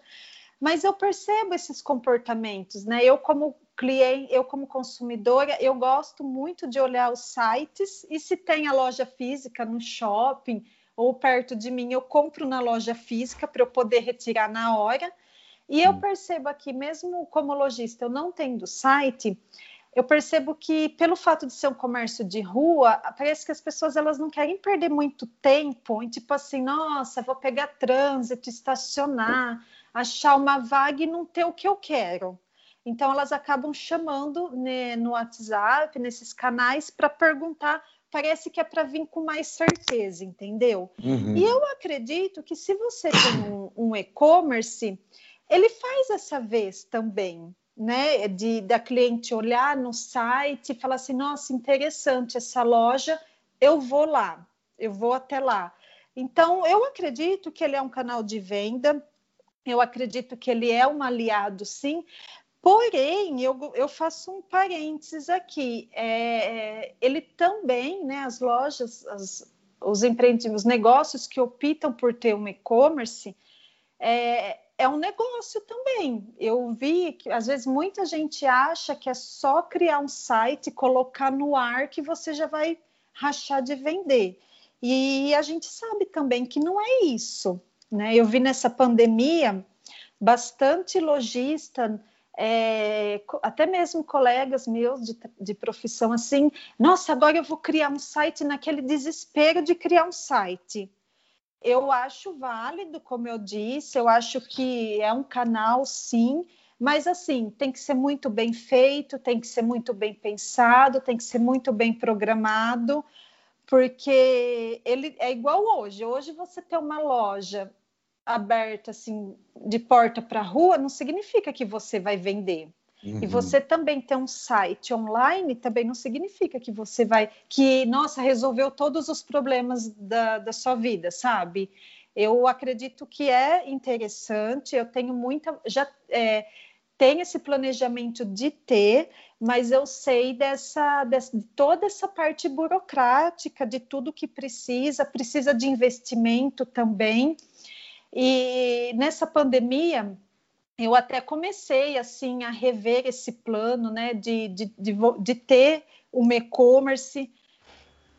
Mas eu percebo esses comportamentos, né? Eu, como cliente, eu, como consumidora, eu gosto muito de olhar os sites e se tem a loja física no shopping ou perto de mim, eu compro na loja física para eu poder retirar na hora. E eu percebo aqui, mesmo como lojista, eu não tendo site, eu percebo que pelo fato de ser um comércio de rua, parece que as pessoas elas não querem perder muito tempo em tipo assim, nossa, vou pegar trânsito, estacionar, achar uma vaga e não ter o que eu quero. Então elas acabam chamando né, no WhatsApp, nesses canais, para perguntar parece que é para vir com mais certeza, entendeu? Uhum. E eu acredito que se você tem um, um e-commerce, ele faz essa vez também, né? De da cliente olhar no site e falar assim, nossa, interessante essa loja, eu vou lá, eu vou até lá. Então, eu acredito que ele é um canal de venda, eu acredito que ele é um aliado, sim, Porém, eu, eu faço um parênteses aqui. É, ele também, né, as lojas, as, os empreendimentos, os negócios que optam por ter um e-commerce, é, é um negócio também. Eu vi que às vezes muita gente acha que é só criar um site, colocar no ar que você já vai rachar de vender. E a gente sabe também que não é isso. Né? Eu vi nessa pandemia bastante lojista, é, até mesmo colegas meus de, de profissão, assim, nossa, agora eu vou criar um site naquele desespero de criar um site. Eu acho válido, como eu disse, eu acho que é um canal, sim, mas assim, tem que ser muito bem feito, tem que ser muito bem pensado, tem que ser muito bem programado, porque ele é igual hoje. Hoje você ter uma loja aberta assim de porta para rua não significa que você vai vender. Uhum. E você também ter um site online também não significa que você vai que nossa resolveu todos os problemas da, da sua vida, sabe? Eu acredito que é interessante. Eu tenho muita já é, tem esse planejamento de ter, mas eu sei dessa, dessa de toda essa parte burocrática, de tudo que precisa, precisa de investimento também. E nessa pandemia, eu até comecei assim a rever esse plano, né, de, de, de, de ter um e-commerce,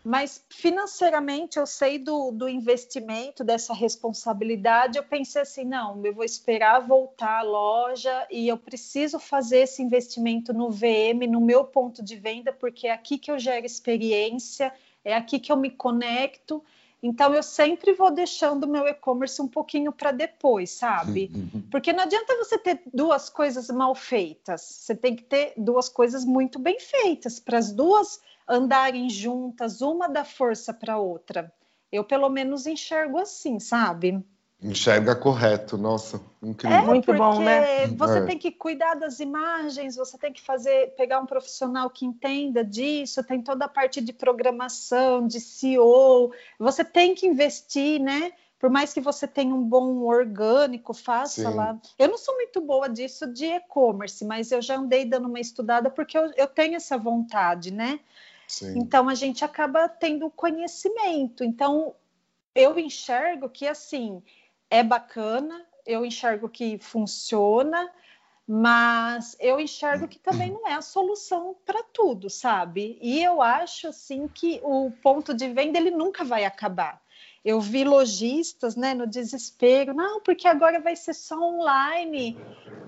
mas financeiramente eu sei do, do investimento, dessa responsabilidade. Eu pensei assim: não, eu vou esperar voltar à loja e eu preciso fazer esse investimento no VM, no meu ponto de venda, porque é aqui que eu gero experiência, é aqui que eu me conecto. Então eu sempre vou deixando o meu e-commerce um pouquinho para depois, sabe? Porque não adianta você ter duas coisas mal feitas. Você tem que ter duas coisas muito bem feitas para as duas andarem juntas, uma dá força para a outra. Eu, pelo menos, enxergo assim, sabe? Enxerga correto, nossa, incrível. É, Muito bom, né? Você é. tem que cuidar das imagens, você tem que fazer, pegar um profissional que entenda disso, tem toda a parte de programação, de SEO, você tem que investir, né? Por mais que você tenha um bom orgânico, faça Sim. lá. Eu não sou muito boa disso de e-commerce, mas eu já andei dando uma estudada porque eu, eu tenho essa vontade, né? Sim. Então a gente acaba tendo conhecimento. Então eu enxergo que assim é bacana, eu enxergo que funciona, mas eu enxergo que também não é a solução para tudo, sabe? E eu acho assim que o ponto de venda ele nunca vai acabar. Eu vi lojistas, né, no desespero, não, porque agora vai ser só online.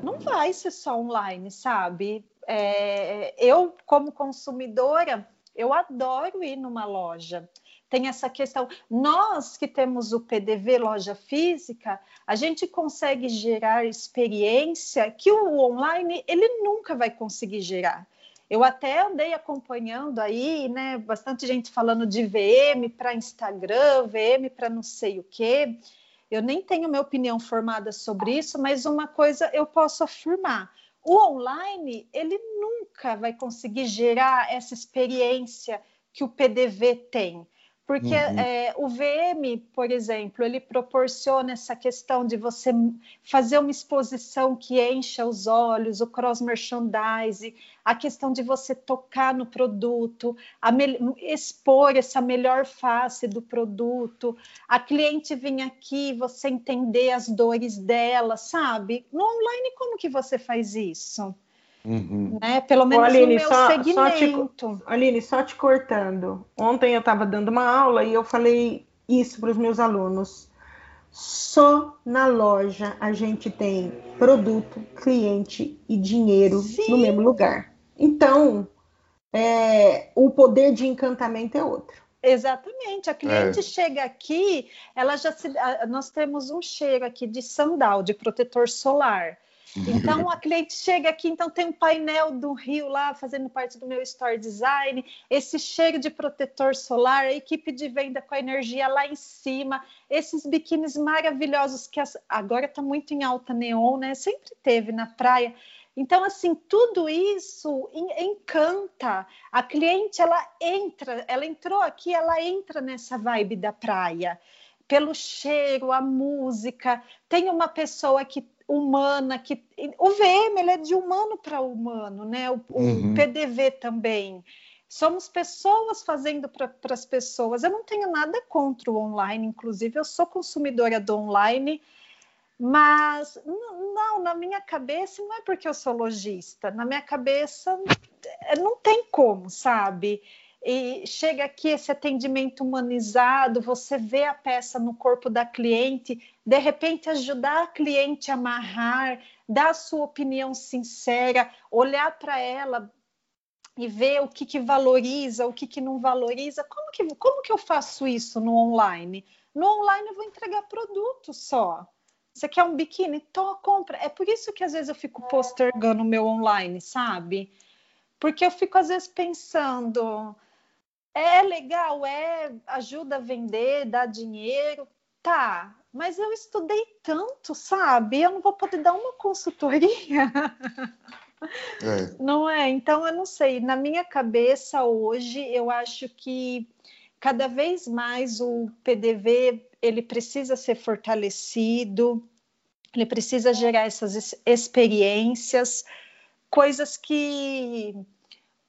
Não vai ser só online, sabe? É, eu, como consumidora, eu adoro ir numa loja. Tem essa questão. Nós que temos o PDV loja física, a gente consegue gerar experiência que o online ele nunca vai conseguir gerar. Eu até andei acompanhando aí, né, bastante gente falando de VM para Instagram, VM para não sei o quê. Eu nem tenho minha opinião formada sobre isso, mas uma coisa eu posso afirmar: o online ele nunca vai conseguir gerar essa experiência que o PDV tem. Porque uhum. é, o VM, por exemplo, ele proporciona essa questão de você fazer uma exposição que encha os olhos, o cross-merchandise, a questão de você tocar no produto, expor essa melhor face do produto, a cliente vir aqui, você entender as dores dela, sabe? No online, como que você faz isso? Uhum. Né? Pelo menos Ô, Aline, no meu só, segmento. Só te, Aline, só te cortando. Ontem eu estava dando uma aula e eu falei isso para os meus alunos. Só na loja a gente tem produto, cliente e dinheiro Sim. no mesmo lugar. Então, é, o poder de encantamento é outro. Exatamente. A cliente é. chega aqui, ela já se, nós temos um cheiro aqui de sandal, de protetor solar. Então a cliente chega aqui, então tem um painel do Rio lá fazendo parte do meu store design, esse cheiro de protetor solar, a equipe de venda com a energia lá em cima, esses biquínis maravilhosos que as, agora está muito em alta neon, né? Sempre teve na praia. Então, assim, tudo isso encanta. A cliente, ela entra, ela entrou aqui, ela entra nessa vibe da praia. Pelo cheiro, a música. Tem uma pessoa que humana que o VM ele é de humano para humano, né? O, uhum. o, PDV também. Somos pessoas fazendo para as pessoas. Eu não tenho nada contra o online, inclusive eu sou consumidora do online, mas não, na minha cabeça não é porque eu sou lojista. Na minha cabeça não tem como, sabe? E chega aqui esse atendimento humanizado, você vê a peça no corpo da cliente, de repente ajudar a cliente a amarrar, dar a sua opinião sincera, olhar para ela e ver o que, que valoriza, o que, que não valoriza. Como que, como que eu faço isso no online? No online eu vou entregar produto só. Você quer um biquíni? Tô, compra. É por isso que às vezes eu fico postergando o meu online, sabe? Porque eu fico às vezes pensando, é legal, é ajuda a vender, dá dinheiro, tá. Mas eu estudei tanto, sabe? Eu não vou poder dar uma consultoria. É. Não é? Então eu não sei. Na minha cabeça hoje, eu acho que cada vez mais o PDV ele precisa ser fortalecido, ele precisa gerar essas experiências, coisas que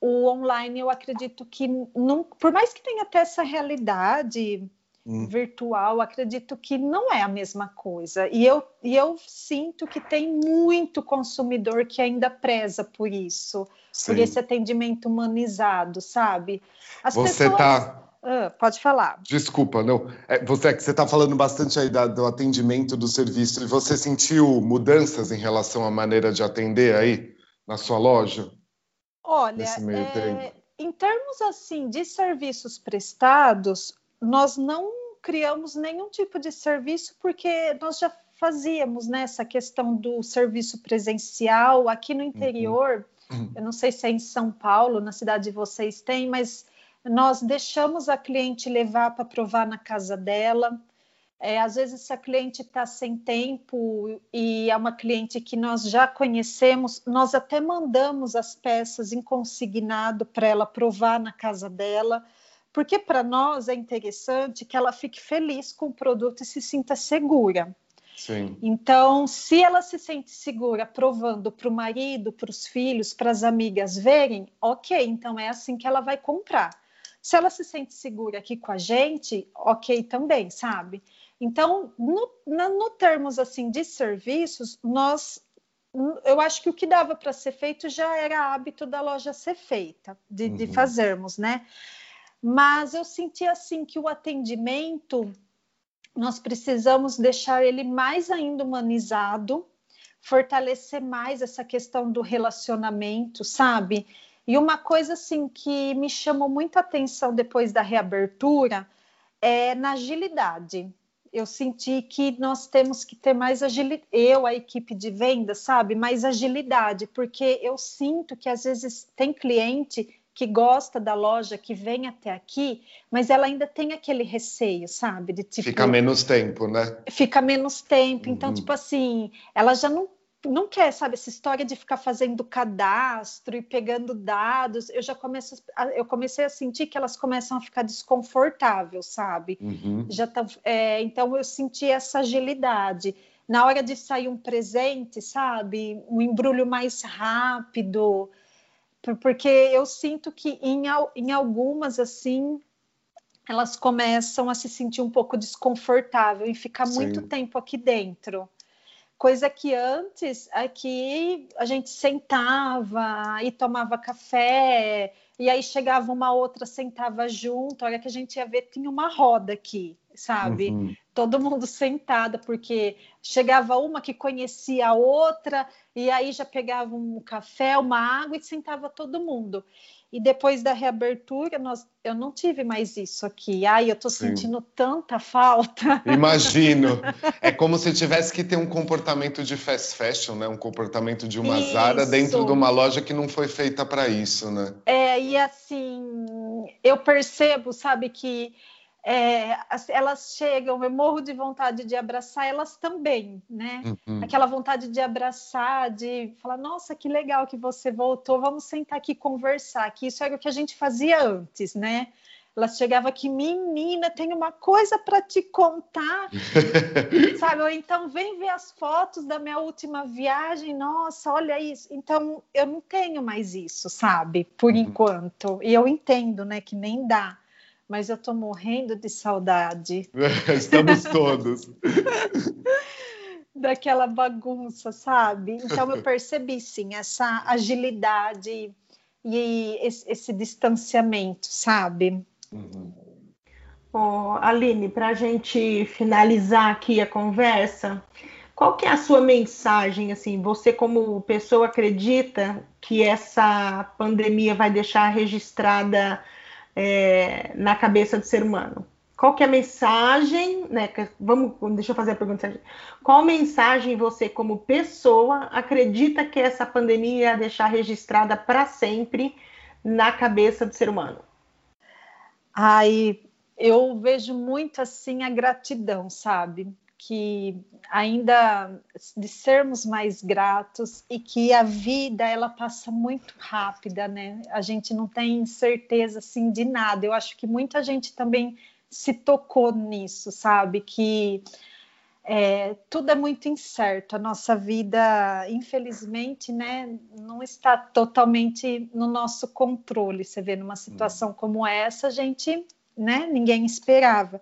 o online eu acredito que não, por mais que tenha até essa realidade hum. virtual, acredito que não é a mesma coisa. E eu, e eu sinto que tem muito consumidor que ainda preza por isso, Sim. por esse atendimento humanizado, sabe? As Você pessoas... tá ah, pode falar. Desculpa, não. É, você é que você está falando bastante aí da, do atendimento do serviço. E você sentiu mudanças em relação à maneira de atender aí na sua loja? Olha, é, em termos assim de serviços prestados, nós não criamos nenhum tipo de serviço porque nós já fazíamos nessa né, questão do serviço presencial aqui no interior. Uhum. Eu não sei se é em São Paulo, na cidade de vocês tem, mas nós deixamos a cliente levar para provar na casa dela. É, às vezes, se a cliente está sem tempo e é uma cliente que nós já conhecemos, nós até mandamos as peças em consignado para ela provar na casa dela, porque para nós é interessante que ela fique feliz com o produto e se sinta segura. Sim. Então, se ela se sente segura provando para o marido, para os filhos, para as amigas verem, ok, então é assim que ela vai comprar. Se ela se sente segura aqui com a gente, ok também, sabe? Então, no, no termos assim de serviços, nós eu acho que o que dava para ser feito já era hábito da loja ser feita, de, uhum. de, fazermos, né? Mas eu senti assim que o atendimento nós precisamos deixar ele mais ainda humanizado, fortalecer mais essa questão do relacionamento, sabe? E uma coisa assim que me chamou muita atenção depois da reabertura é na agilidade eu senti que nós temos que ter mais agilidade, eu, a equipe de venda, sabe, mais agilidade, porque eu sinto que às vezes tem cliente que gosta da loja, que vem até aqui, mas ela ainda tem aquele receio, sabe? De, tipo, fica menos tempo, né? Fica menos tempo. Então, uhum. tipo assim, ela já não não quer, sabe, essa história de ficar fazendo cadastro e pegando dados. Eu já começo, eu comecei a sentir que elas começam a ficar desconfortáveis, sabe? Uhum. Já tá, é, então eu senti essa agilidade na hora de sair um presente, sabe, um embrulho mais rápido, porque eu sinto que em, em algumas assim elas começam a se sentir um pouco desconfortável em ficar Sim. muito tempo aqui dentro. Coisa que antes aqui a gente sentava e tomava café, e aí chegava uma outra, sentava junto. A hora que a gente ia ver, tinha uma roda aqui, sabe? Uhum. Todo mundo sentado, porque chegava uma que conhecia a outra, e aí já pegava um café, uma água e sentava todo mundo. E depois da reabertura, nós, eu não tive mais isso aqui. Ai, eu estou sentindo tanta falta. Imagino. É como se tivesse que ter um comportamento de fast fashion, né? Um comportamento de uma isso. Zara dentro de uma loja que não foi feita para isso, né? É, e assim, eu percebo, sabe, que é, elas chegam, eu morro de vontade de abraçar elas também, né? Uhum. Aquela vontade de abraçar, de falar, nossa, que legal que você voltou, vamos sentar aqui conversar, que isso era o que a gente fazia antes, né? Elas chegavam aqui, menina, tem uma coisa para te contar, sabe? Ou então vem ver as fotos da minha última viagem, nossa, olha isso. Então eu não tenho mais isso, sabe? Por uhum. enquanto. E eu entendo, né, que nem dá mas eu estou morrendo de saudade. Estamos todos. Daquela bagunça, sabe? Então eu percebi sim essa agilidade e esse, esse distanciamento, sabe? Uhum. Oh, Aline, para a gente finalizar aqui a conversa, qual que é a sua mensagem? Assim, você como pessoa acredita que essa pandemia vai deixar registrada é, na cabeça do ser humano? Qual que é a mensagem, né? Vamos, deixa eu fazer a pergunta. Qual mensagem você, como pessoa, acredita que essa pandemia ia deixar registrada para sempre na cabeça do ser humano? Ai, eu vejo muito assim a gratidão, sabe? Que ainda de sermos mais gratos e que a vida ela passa muito rápida, né? A gente não tem certeza assim de nada. Eu acho que muita gente também se tocou nisso, sabe? Que é, tudo é muito incerto. A nossa vida, infelizmente, né, não está totalmente no nosso controle. Você vê numa situação hum. como essa, a gente, né, ninguém esperava.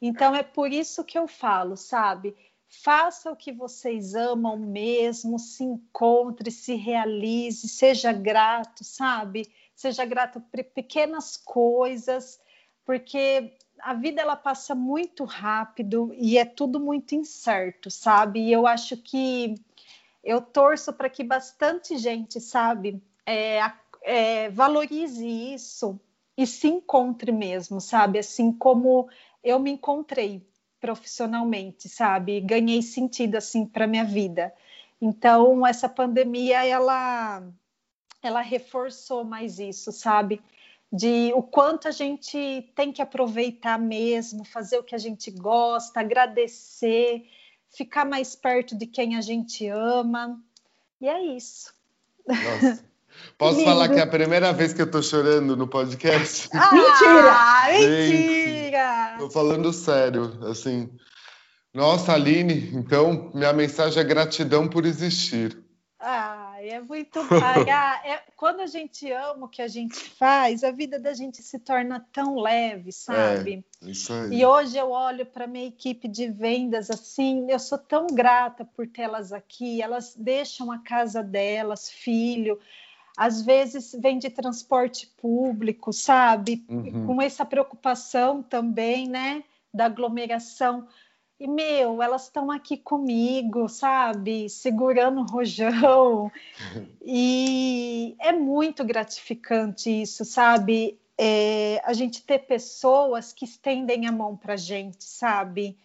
Então é por isso que eu falo, sabe? Faça o que vocês amam mesmo, se encontre, se realize, seja grato, sabe? Seja grato por pequenas coisas, porque a vida ela passa muito rápido e é tudo muito incerto, sabe? E eu acho que eu torço para que bastante gente, sabe, é, é, valorize isso e se encontre mesmo, sabe? Assim como eu me encontrei profissionalmente, sabe? Ganhei sentido assim para minha vida. Então essa pandemia ela ela reforçou mais isso, sabe? de o quanto a gente tem que aproveitar mesmo, fazer o que a gente gosta, agradecer, ficar mais perto de quem a gente ama. E é isso. Nossa. Posso falar que é a primeira vez que eu tô chorando no podcast? Ah, mentira! mentira! Tô falando sério, assim. Nossa, Aline, então minha mensagem é gratidão por existir. Ah, é muito. é, quando a gente ama o que a gente faz, a vida da gente se torna tão leve, sabe? É, isso aí. E hoje eu olho para minha equipe de vendas assim, eu sou tão grata por tê-las aqui. Elas deixam a casa delas, filho. Às vezes vem de transporte público, sabe? Uhum. Com essa preocupação também, né? Da aglomeração e, meu, elas estão aqui comigo, sabe? Segurando o rojão. e é muito gratificante isso, sabe? É, a gente ter pessoas que estendem a mão para gente, sabe?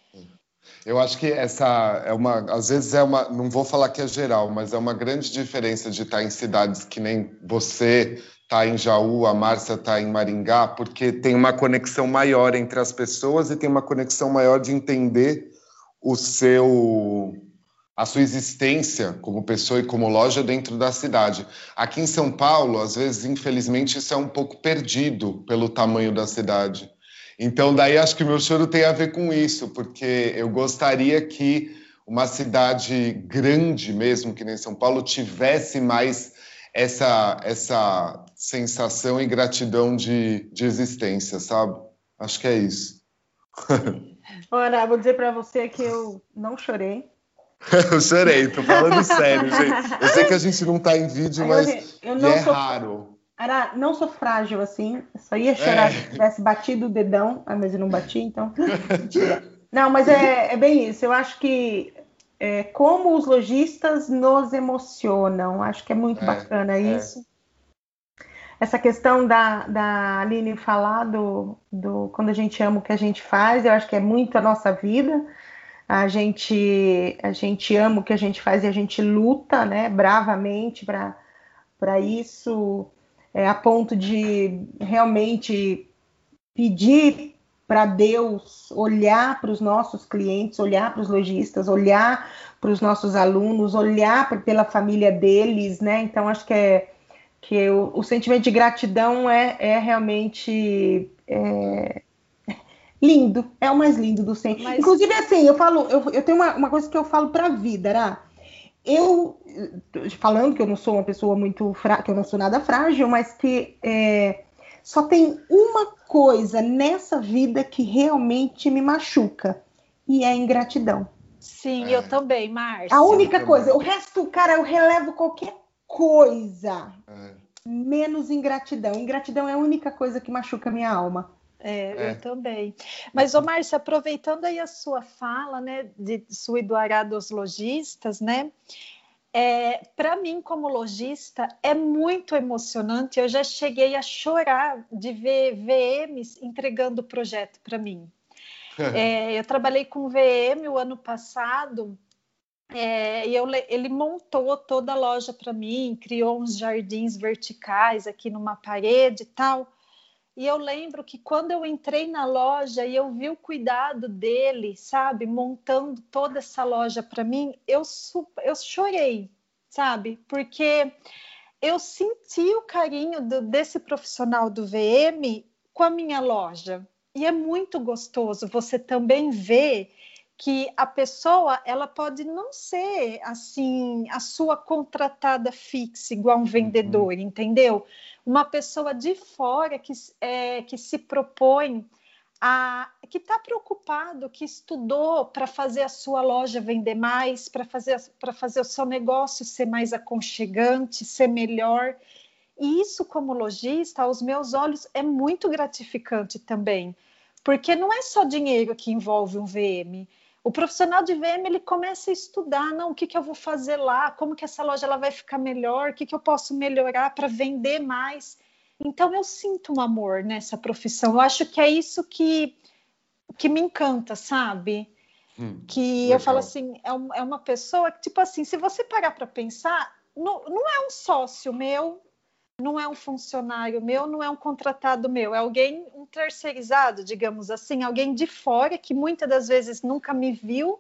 Eu acho que essa é uma, às vezes é uma, não vou falar que é geral, mas é uma grande diferença de estar em cidades que nem você está em Jaú, a Márcia está em Maringá, porque tem uma conexão maior entre as pessoas e tem uma conexão maior de entender o seu a sua existência como pessoa e como loja dentro da cidade. Aqui em São Paulo, às vezes, infelizmente, isso é um pouco perdido pelo tamanho da cidade. Então, daí acho que o meu choro tem a ver com isso, porque eu gostaria que uma cidade grande mesmo, que nem São Paulo, tivesse mais essa, essa sensação e gratidão de, de existência, sabe? Acho que é isso. Ora, vou dizer para você que eu não chorei. eu chorei, tô falando sério, gente. Eu sei que a gente não tá em vídeo, mas eu não é sou, raro. Ara, não sou frágil assim. Só ia chorar é. se tivesse batido o dedão, ah, mas eu não bati, então. Não, mas é, é bem isso. Eu acho que é, como os lojistas nos emocionam. Acho que é muito é, bacana é. isso. Essa questão da, da Aline falar do, do quando a gente ama o que a gente faz, eu acho que é muito a nossa vida. A gente, a gente ama o que a gente faz e a gente luta né, bravamente para isso, é, a ponto de realmente pedir para Deus olhar para os nossos clientes, olhar para os lojistas, olhar para os nossos alunos, olhar pra, pela família deles, né? Então acho que é que o, o sentimento de gratidão é, é realmente é, lindo, é o mais lindo do sempre. Mas... Inclusive, assim, eu falo, eu, eu tenho uma, uma coisa que eu falo para a vida, né? Eu, falando que eu não sou uma pessoa muito que eu não sou nada frágil, mas que é, só tem uma coisa nessa vida que realmente me machuca, e é a ingratidão. Sim, é. eu também, Márcia. A única coisa, o resto, cara, eu relevo qualquer coisa. É. menos ingratidão. Ingratidão é a única coisa que machuca minha alma. É, é, eu também. Mas, ô Márcia, aproveitando aí a sua fala, né, de Suidoará dos lojistas, né, é, para mim, como lojista, é muito emocionante. Eu já cheguei a chorar de ver VMs entregando o projeto para mim. É, eu trabalhei com VM o ano passado é, e eu, ele montou toda a loja para mim, criou uns jardins verticais aqui numa parede e tal. E eu lembro que quando eu entrei na loja e eu vi o cuidado dele, sabe, montando toda essa loja para mim, eu, eu chorei, sabe, porque eu senti o carinho do, desse profissional do VM com a minha loja. E é muito gostoso você também ver que a pessoa ela pode não ser assim a sua contratada fixa igual um vendedor, uhum. entendeu? Uma pessoa de fora que, é, que se propõe a que está preocupado, que estudou para fazer a sua loja vender mais, para fazer para fazer o seu negócio ser mais aconchegante, ser melhor. E isso, como lojista, aos meus olhos, é muito gratificante também, porque não é só dinheiro que envolve um VM o profissional de VM ele começa a estudar, não, o que, que eu vou fazer lá, como que essa loja ela vai ficar melhor, o que, que eu posso melhorar para vender mais. Então eu sinto um amor nessa profissão. Eu acho que é isso que, que me encanta, sabe? Hum, que legal. eu falo assim, é, um, é uma pessoa que, tipo assim, se você parar para pensar, não, não é um sócio meu, não é um funcionário meu, não é um contratado meu, é alguém, um terceirizado, digamos assim, alguém de fora que muitas das vezes nunca me viu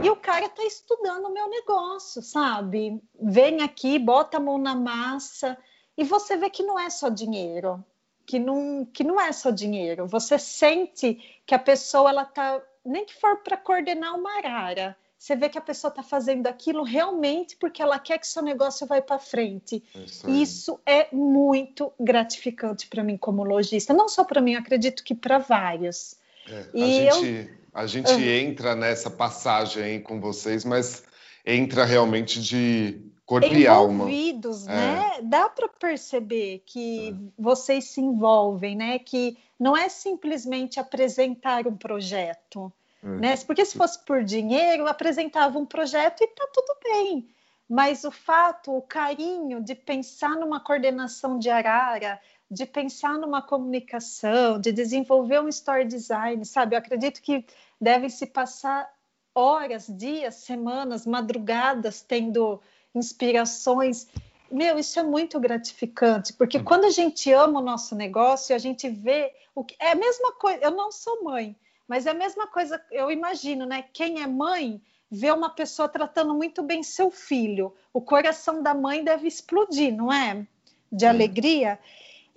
e o cara está estudando o meu negócio, sabe? Vem aqui, bota a mão na massa e você vê que não é só dinheiro, que não, que não é só dinheiro. Você sente que a pessoa ela tá nem que for para coordenar uma arara, você vê que a pessoa está fazendo aquilo realmente porque ela quer que seu negócio vá para frente. Isso, Isso, é muito gratificante para mim como lojista, não só para mim, acredito que para vários. É, e a gente, eu... a gente uhum. entra nessa passagem com vocês, mas entra realmente de corpo e alma. Envolvidos, né? É. Dá para perceber que é. vocês se envolvem, né? Que não é simplesmente apresentar um projeto Hum. Né? Porque se fosse por dinheiro, apresentava um projeto e tá tudo bem. Mas o fato, o carinho de pensar numa coordenação de arara, de pensar numa comunicação, de desenvolver um story design, sabe? Eu acredito que devem se passar horas, dias, semanas, madrugadas tendo inspirações. Meu, isso é muito gratificante, porque hum. quando a gente ama o nosso negócio, a gente vê o que é a mesma coisa. Eu não sou mãe, mas é a mesma coisa, eu imagino, né? Quem é mãe vê uma pessoa tratando muito bem seu filho. O coração da mãe deve explodir, não é? De alegria.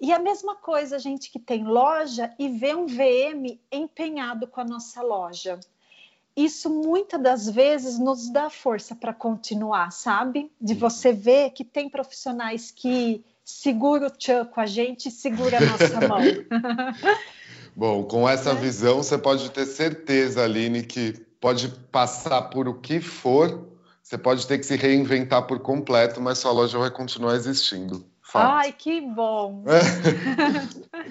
E a mesma coisa, a gente que tem loja e vê um VM empenhado com a nossa loja. Isso muitas das vezes nos dá força para continuar, sabe? De você ver que tem profissionais que segura o tchan com a gente e segura a nossa mão. Bom, com essa é. visão, você pode ter certeza, Aline, que pode passar por o que for, você pode ter que se reinventar por completo, mas sua loja vai continuar existindo. Fato. Ai, que bom! É.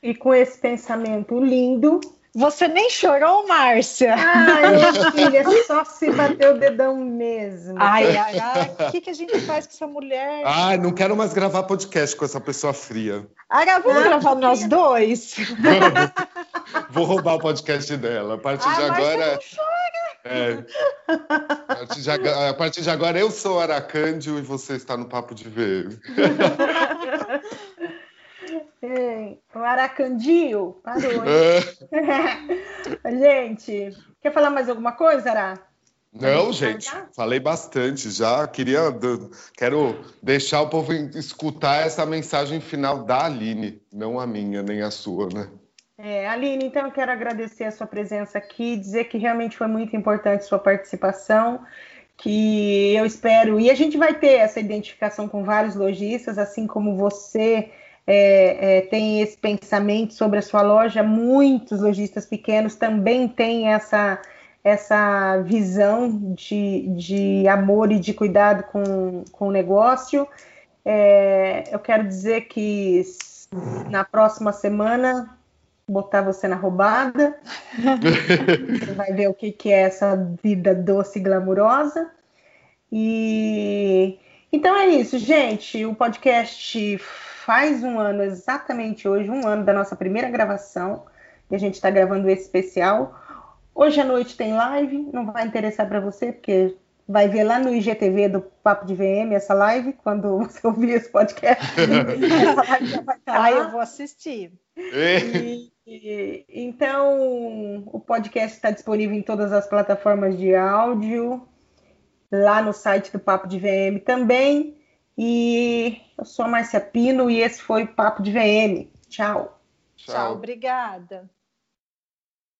e com esse pensamento lindo, você nem chorou, Márcia? Ai, filha, só se bateu o dedão mesmo. Ai, ai, ai, o que, que a gente faz com essa mulher? Ai, não quero mais gravar podcast com essa pessoa fria. Ah, vamos ah, gravar nós dois? Vamos. Vou roubar o podcast dela. A partir ai, de agora. Não chora. É, a, partir de, a partir de agora eu sou Aracândio e você está no Papo de Ver. o Aracandio parou. gente, quer falar mais alguma coisa, Ara? Não, gente, falei bastante já. Queria, quero deixar o povo escutar essa mensagem final da Aline, não a minha nem a sua, né? É, Aline, então eu quero agradecer a sua presença aqui, dizer que realmente foi muito importante sua participação, que eu espero, e a gente vai ter essa identificação com vários lojistas, assim como você é, é, tem esse pensamento sobre a sua loja, muitos lojistas pequenos também têm essa, essa visão de, de amor e de cuidado com, com o negócio. É, eu quero dizer que na próxima semana botar você na roubada. você vai ver o que, que é essa vida doce e glamurosa. E então é isso, gente. O podcast faz um ano, exatamente hoje, um ano da nossa primeira gravação. E a gente está gravando esse especial. Hoje à noite tem live, não vai interessar para você, porque vai ver lá no IGTV do Papo de VM essa live, quando você ouvir esse podcast. essa live já vai estar. Ah, eu vou assistir. E, e, então, o podcast está disponível em todas as plataformas de áudio, lá no site do Papo de VM também. E eu sou a Márcia Pino e esse foi o Papo de VM. Tchau. Tchau, Tchau obrigada.